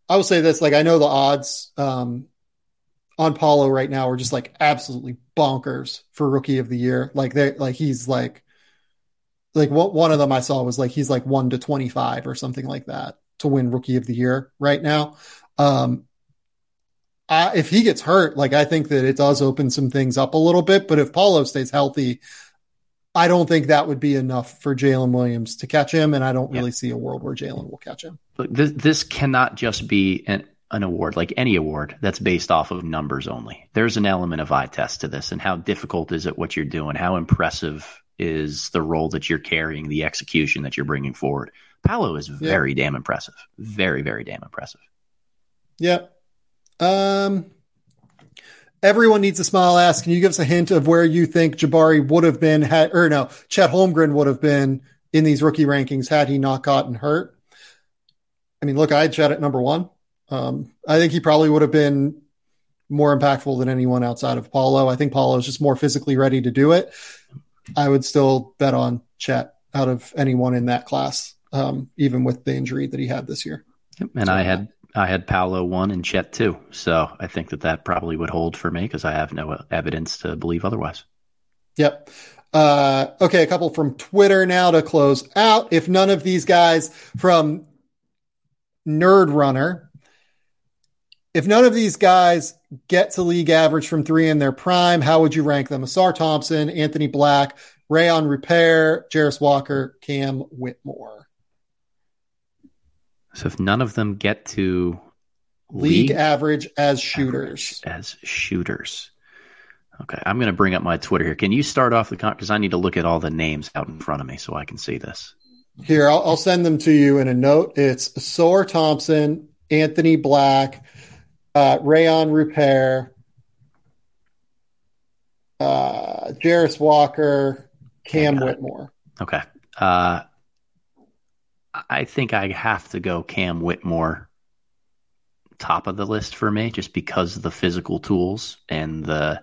I will say this: like I know the odds um, on Paolo right now are just like absolutely bonkers for rookie of the year. Like they like he's like like what one of them I saw was like he's like one to twenty five or something like that to win rookie of the year right now. Um, I, if he gets hurt, like I think that it does open some things up a little bit. But if Paolo stays healthy, I don't think that would be enough for Jalen Williams to catch him, and I don't really see a world where Jalen will catch him. Look, this, this cannot just be an, an award like any award that's based off of numbers only. There's an element of eye test to this, and how difficult is it what you're doing? How impressive is the role that you're carrying, the execution that you're bringing forward? Paolo is very yeah. damn impressive, very very damn impressive. Yep. Um, Everyone needs a smile. Ask, can you give us a hint of where you think Jabari would have been had, or no, Chet Holmgren would have been in these rookie rankings had he not gotten hurt? I mean, look, I had Chet at number one. Um, I think he probably would have been more impactful than anyone outside of Paolo. I think Paolo is just more physically ready to do it. I would still bet on Chet out of anyone in that class, um, even with the injury that he had this year. And so, I had I had Paolo one and Chet two, so I think that that probably would hold for me because I have no evidence to believe otherwise. Yep. Uh, okay, a couple from Twitter now to close out. If none of these guys from Nerd Runner, if none of these guys get to league average from three in their prime, how would you rank them? Ausar Thompson, Anthony Black, Rayan Rupert, Jarace Walker, Cam Whitmore. So if none of them get to league, league average as shooters, average as shooters. Okay, I'm going to bring up my Twitter here. Can you start off the con because I need to look at all the names out in front of me so I can see this. Here, I'll, I'll send them to you in a note. It's Ausar Thompson, Anthony Black, uh, Rayan Rupert, uh, Jarace Walker, Cam Whitmore. Okay. Uh, I think I have to go Cam Whitmore top of the list for me just because of the physical tools and the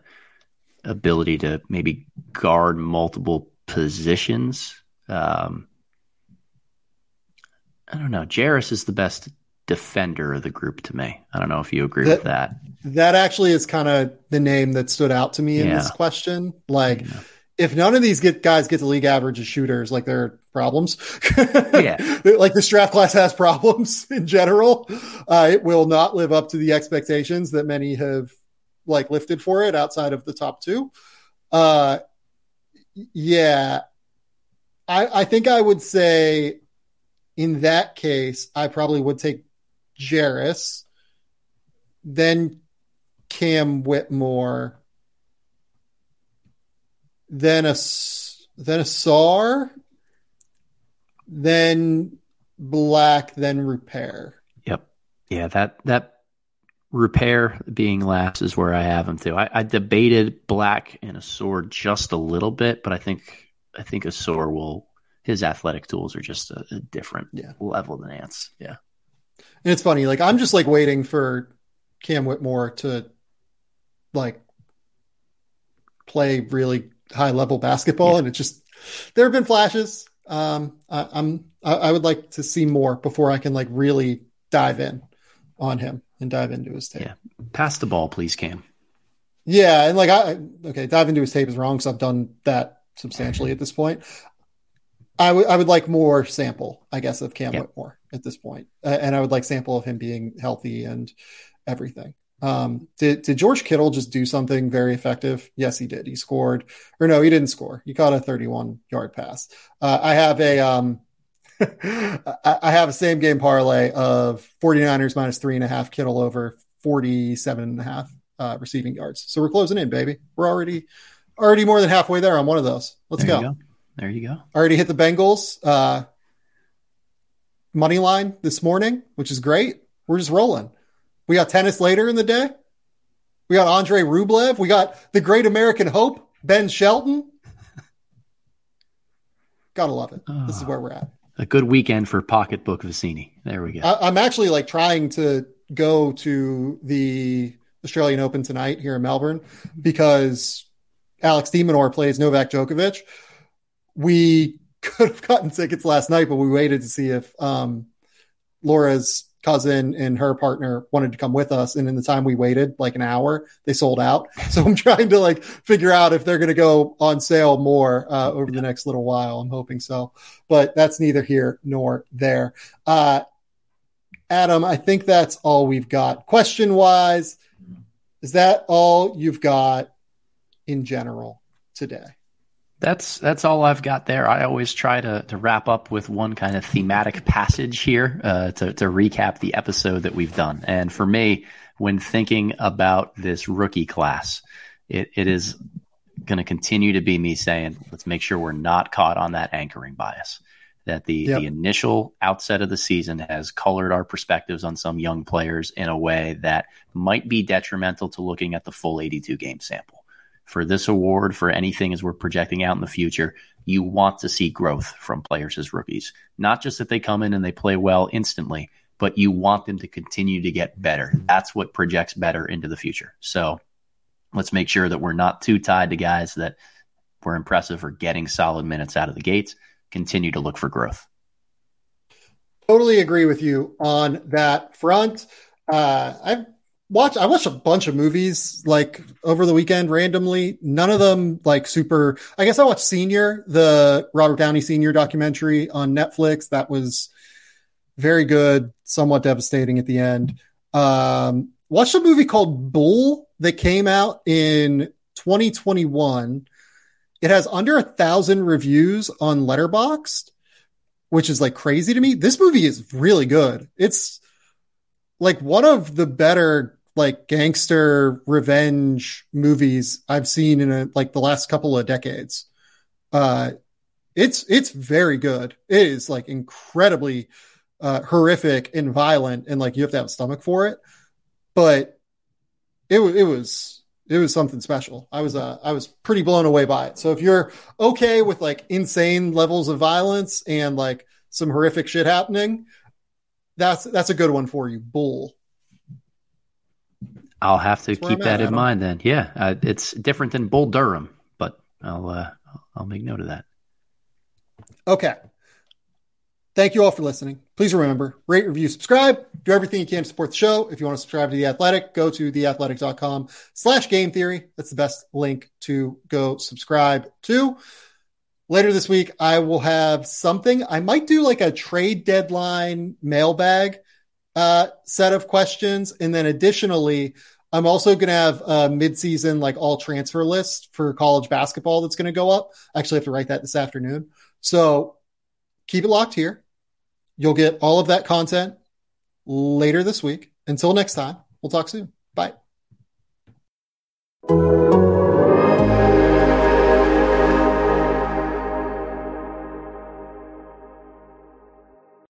ability to maybe guard multiple positions. Um, I don't know. Jarace is the best defender of the group to me. I don't know if you agree that, with that. That actually is kind of the name that stood out to me in yeah. this question. Like, yeah if none of these get guys get the league average as shooters, like there are problems. yeah. like the draft class has problems in general. Uh, it will not live up to the expectations that many have like lifted for it outside of the top two. Uh, yeah. I, I think I would say in that case, I probably would take Jarace, then Cam Whitmore, then a then Ausar, then Black, then Rupert. Yep. Yeah, that that Rupert being last is where I have him too. I, I debated Black and Ausar just a little bit, but I think I think Ausar will his athletic tools are just a, a different yeah. level than Ants. Yeah. And it's funny, like I'm just like waiting for Cam Whitmore to like play really high level basketball, yeah. and it just there have been flashes. Um, I, I'm I, I would like to see more before I can like really dive in on him and dive into his tape. Yeah, pass the ball, please, Cam. Yeah, and like I okay, dive into his tape is wrong because I've done that substantially at this point. I would I would like more sample, I guess, of Cam yep. Whitmore at this point, uh, and I would like sample of him being healthy and everything. Um, did did George Kittle just do something very effective? Yes, he did. He scored, or no, he didn't score. He caught a 31 yard pass. Uh, I have a um, I have a same game parlay of 49ers minus three and a half Kittle over 47 and a half uh, receiving yards. So we're closing in, baby. We're already already more than halfway there on one of those. Let's there go. go. There you go. Already hit the Bengals uh, money line this morning, which is great. We're just rolling. We got tennis later in the day. We got Andre Rublev. We got the great American hope, Ben Shelton. Gotta love it. Oh, this is where we're at. A good weekend for pocketbook Vicini. There we go. I, I'm actually like trying to go to the Australian Open tonight here in Melbourne because Alex de Minaur plays Novak Djokovic. We could have gotten tickets last night, but we waited to see if um, Laura's cousin and her partner wanted to come with us. And in the time we waited, like an hour, they sold out. So I'm trying to like figure out if they're going to go on sale more uh, over the next little while. I'm hoping so, but that's neither here nor there. Uh, Adam, I think that's all we've got. Question wise, is that all you've got in general today? That's that's all I've got there. I always try to to wrap up with one kind of thematic passage here uh, to to recap the episode that we've done. And for me, when thinking about this rookie class, it, it is going to continue to be me saying, let's make sure we're not caught on that anchoring bias. That the yep. the initial outset of the season has colored our perspectives on some young players in a way that might be detrimental to looking at the full 82 game sample for this award, for anything as we're projecting out in the future, you want to see growth from players as rookies. Not just that they come in and they play well instantly, but you want them to continue to get better. That's what projects better into the future. So let's make sure that we're not too tied to guys that were impressive or getting solid minutes out of the gates. Continue to look for growth. Totally agree with you on that front. Uh, I've watch I watched a bunch of movies like over the weekend randomly. None of them like super. I guess I watched Senior, the Robert Downey Senior documentary on Netflix. That was very good, somewhat devastating at the end. Um, watched a movie called Bull that came out in 2021. It has under a thousand reviews on Letterboxd, which is like crazy to me. This movie is really good. It's like one of the better like gangster revenge movies I've seen in a, like the last couple of decades. Uh, it's it's very good. It is like incredibly uh, horrific and violent, and like you have to have a stomach for it. But it it was it was something special. I was uh, I was pretty blown away by it. So if you're okay with like insane levels of violence and like some horrific shit happening, that's that's a good one for you. Bull. I'll have to keep that in mind then. Yeah, uh, it's different than Bull Durham, but I'll uh, I'll make note of that. Okay. Thank you all for listening. Please remember, rate, review, subscribe. Do everything you can to support the show. If you want to subscribe to The Athletic, go to theathletic.com slash game theory. That's the best link to go subscribe to. Later this week, I will have something. I might do like a trade deadline mailbag uh, set of questions. And then additionally, I'm also going to have a midseason, like all transfer list for college basketball that's going to go up. I actually have to write that this afternoon. So keep it locked here. You'll get all of that content later this week. Until next time, we'll talk soon.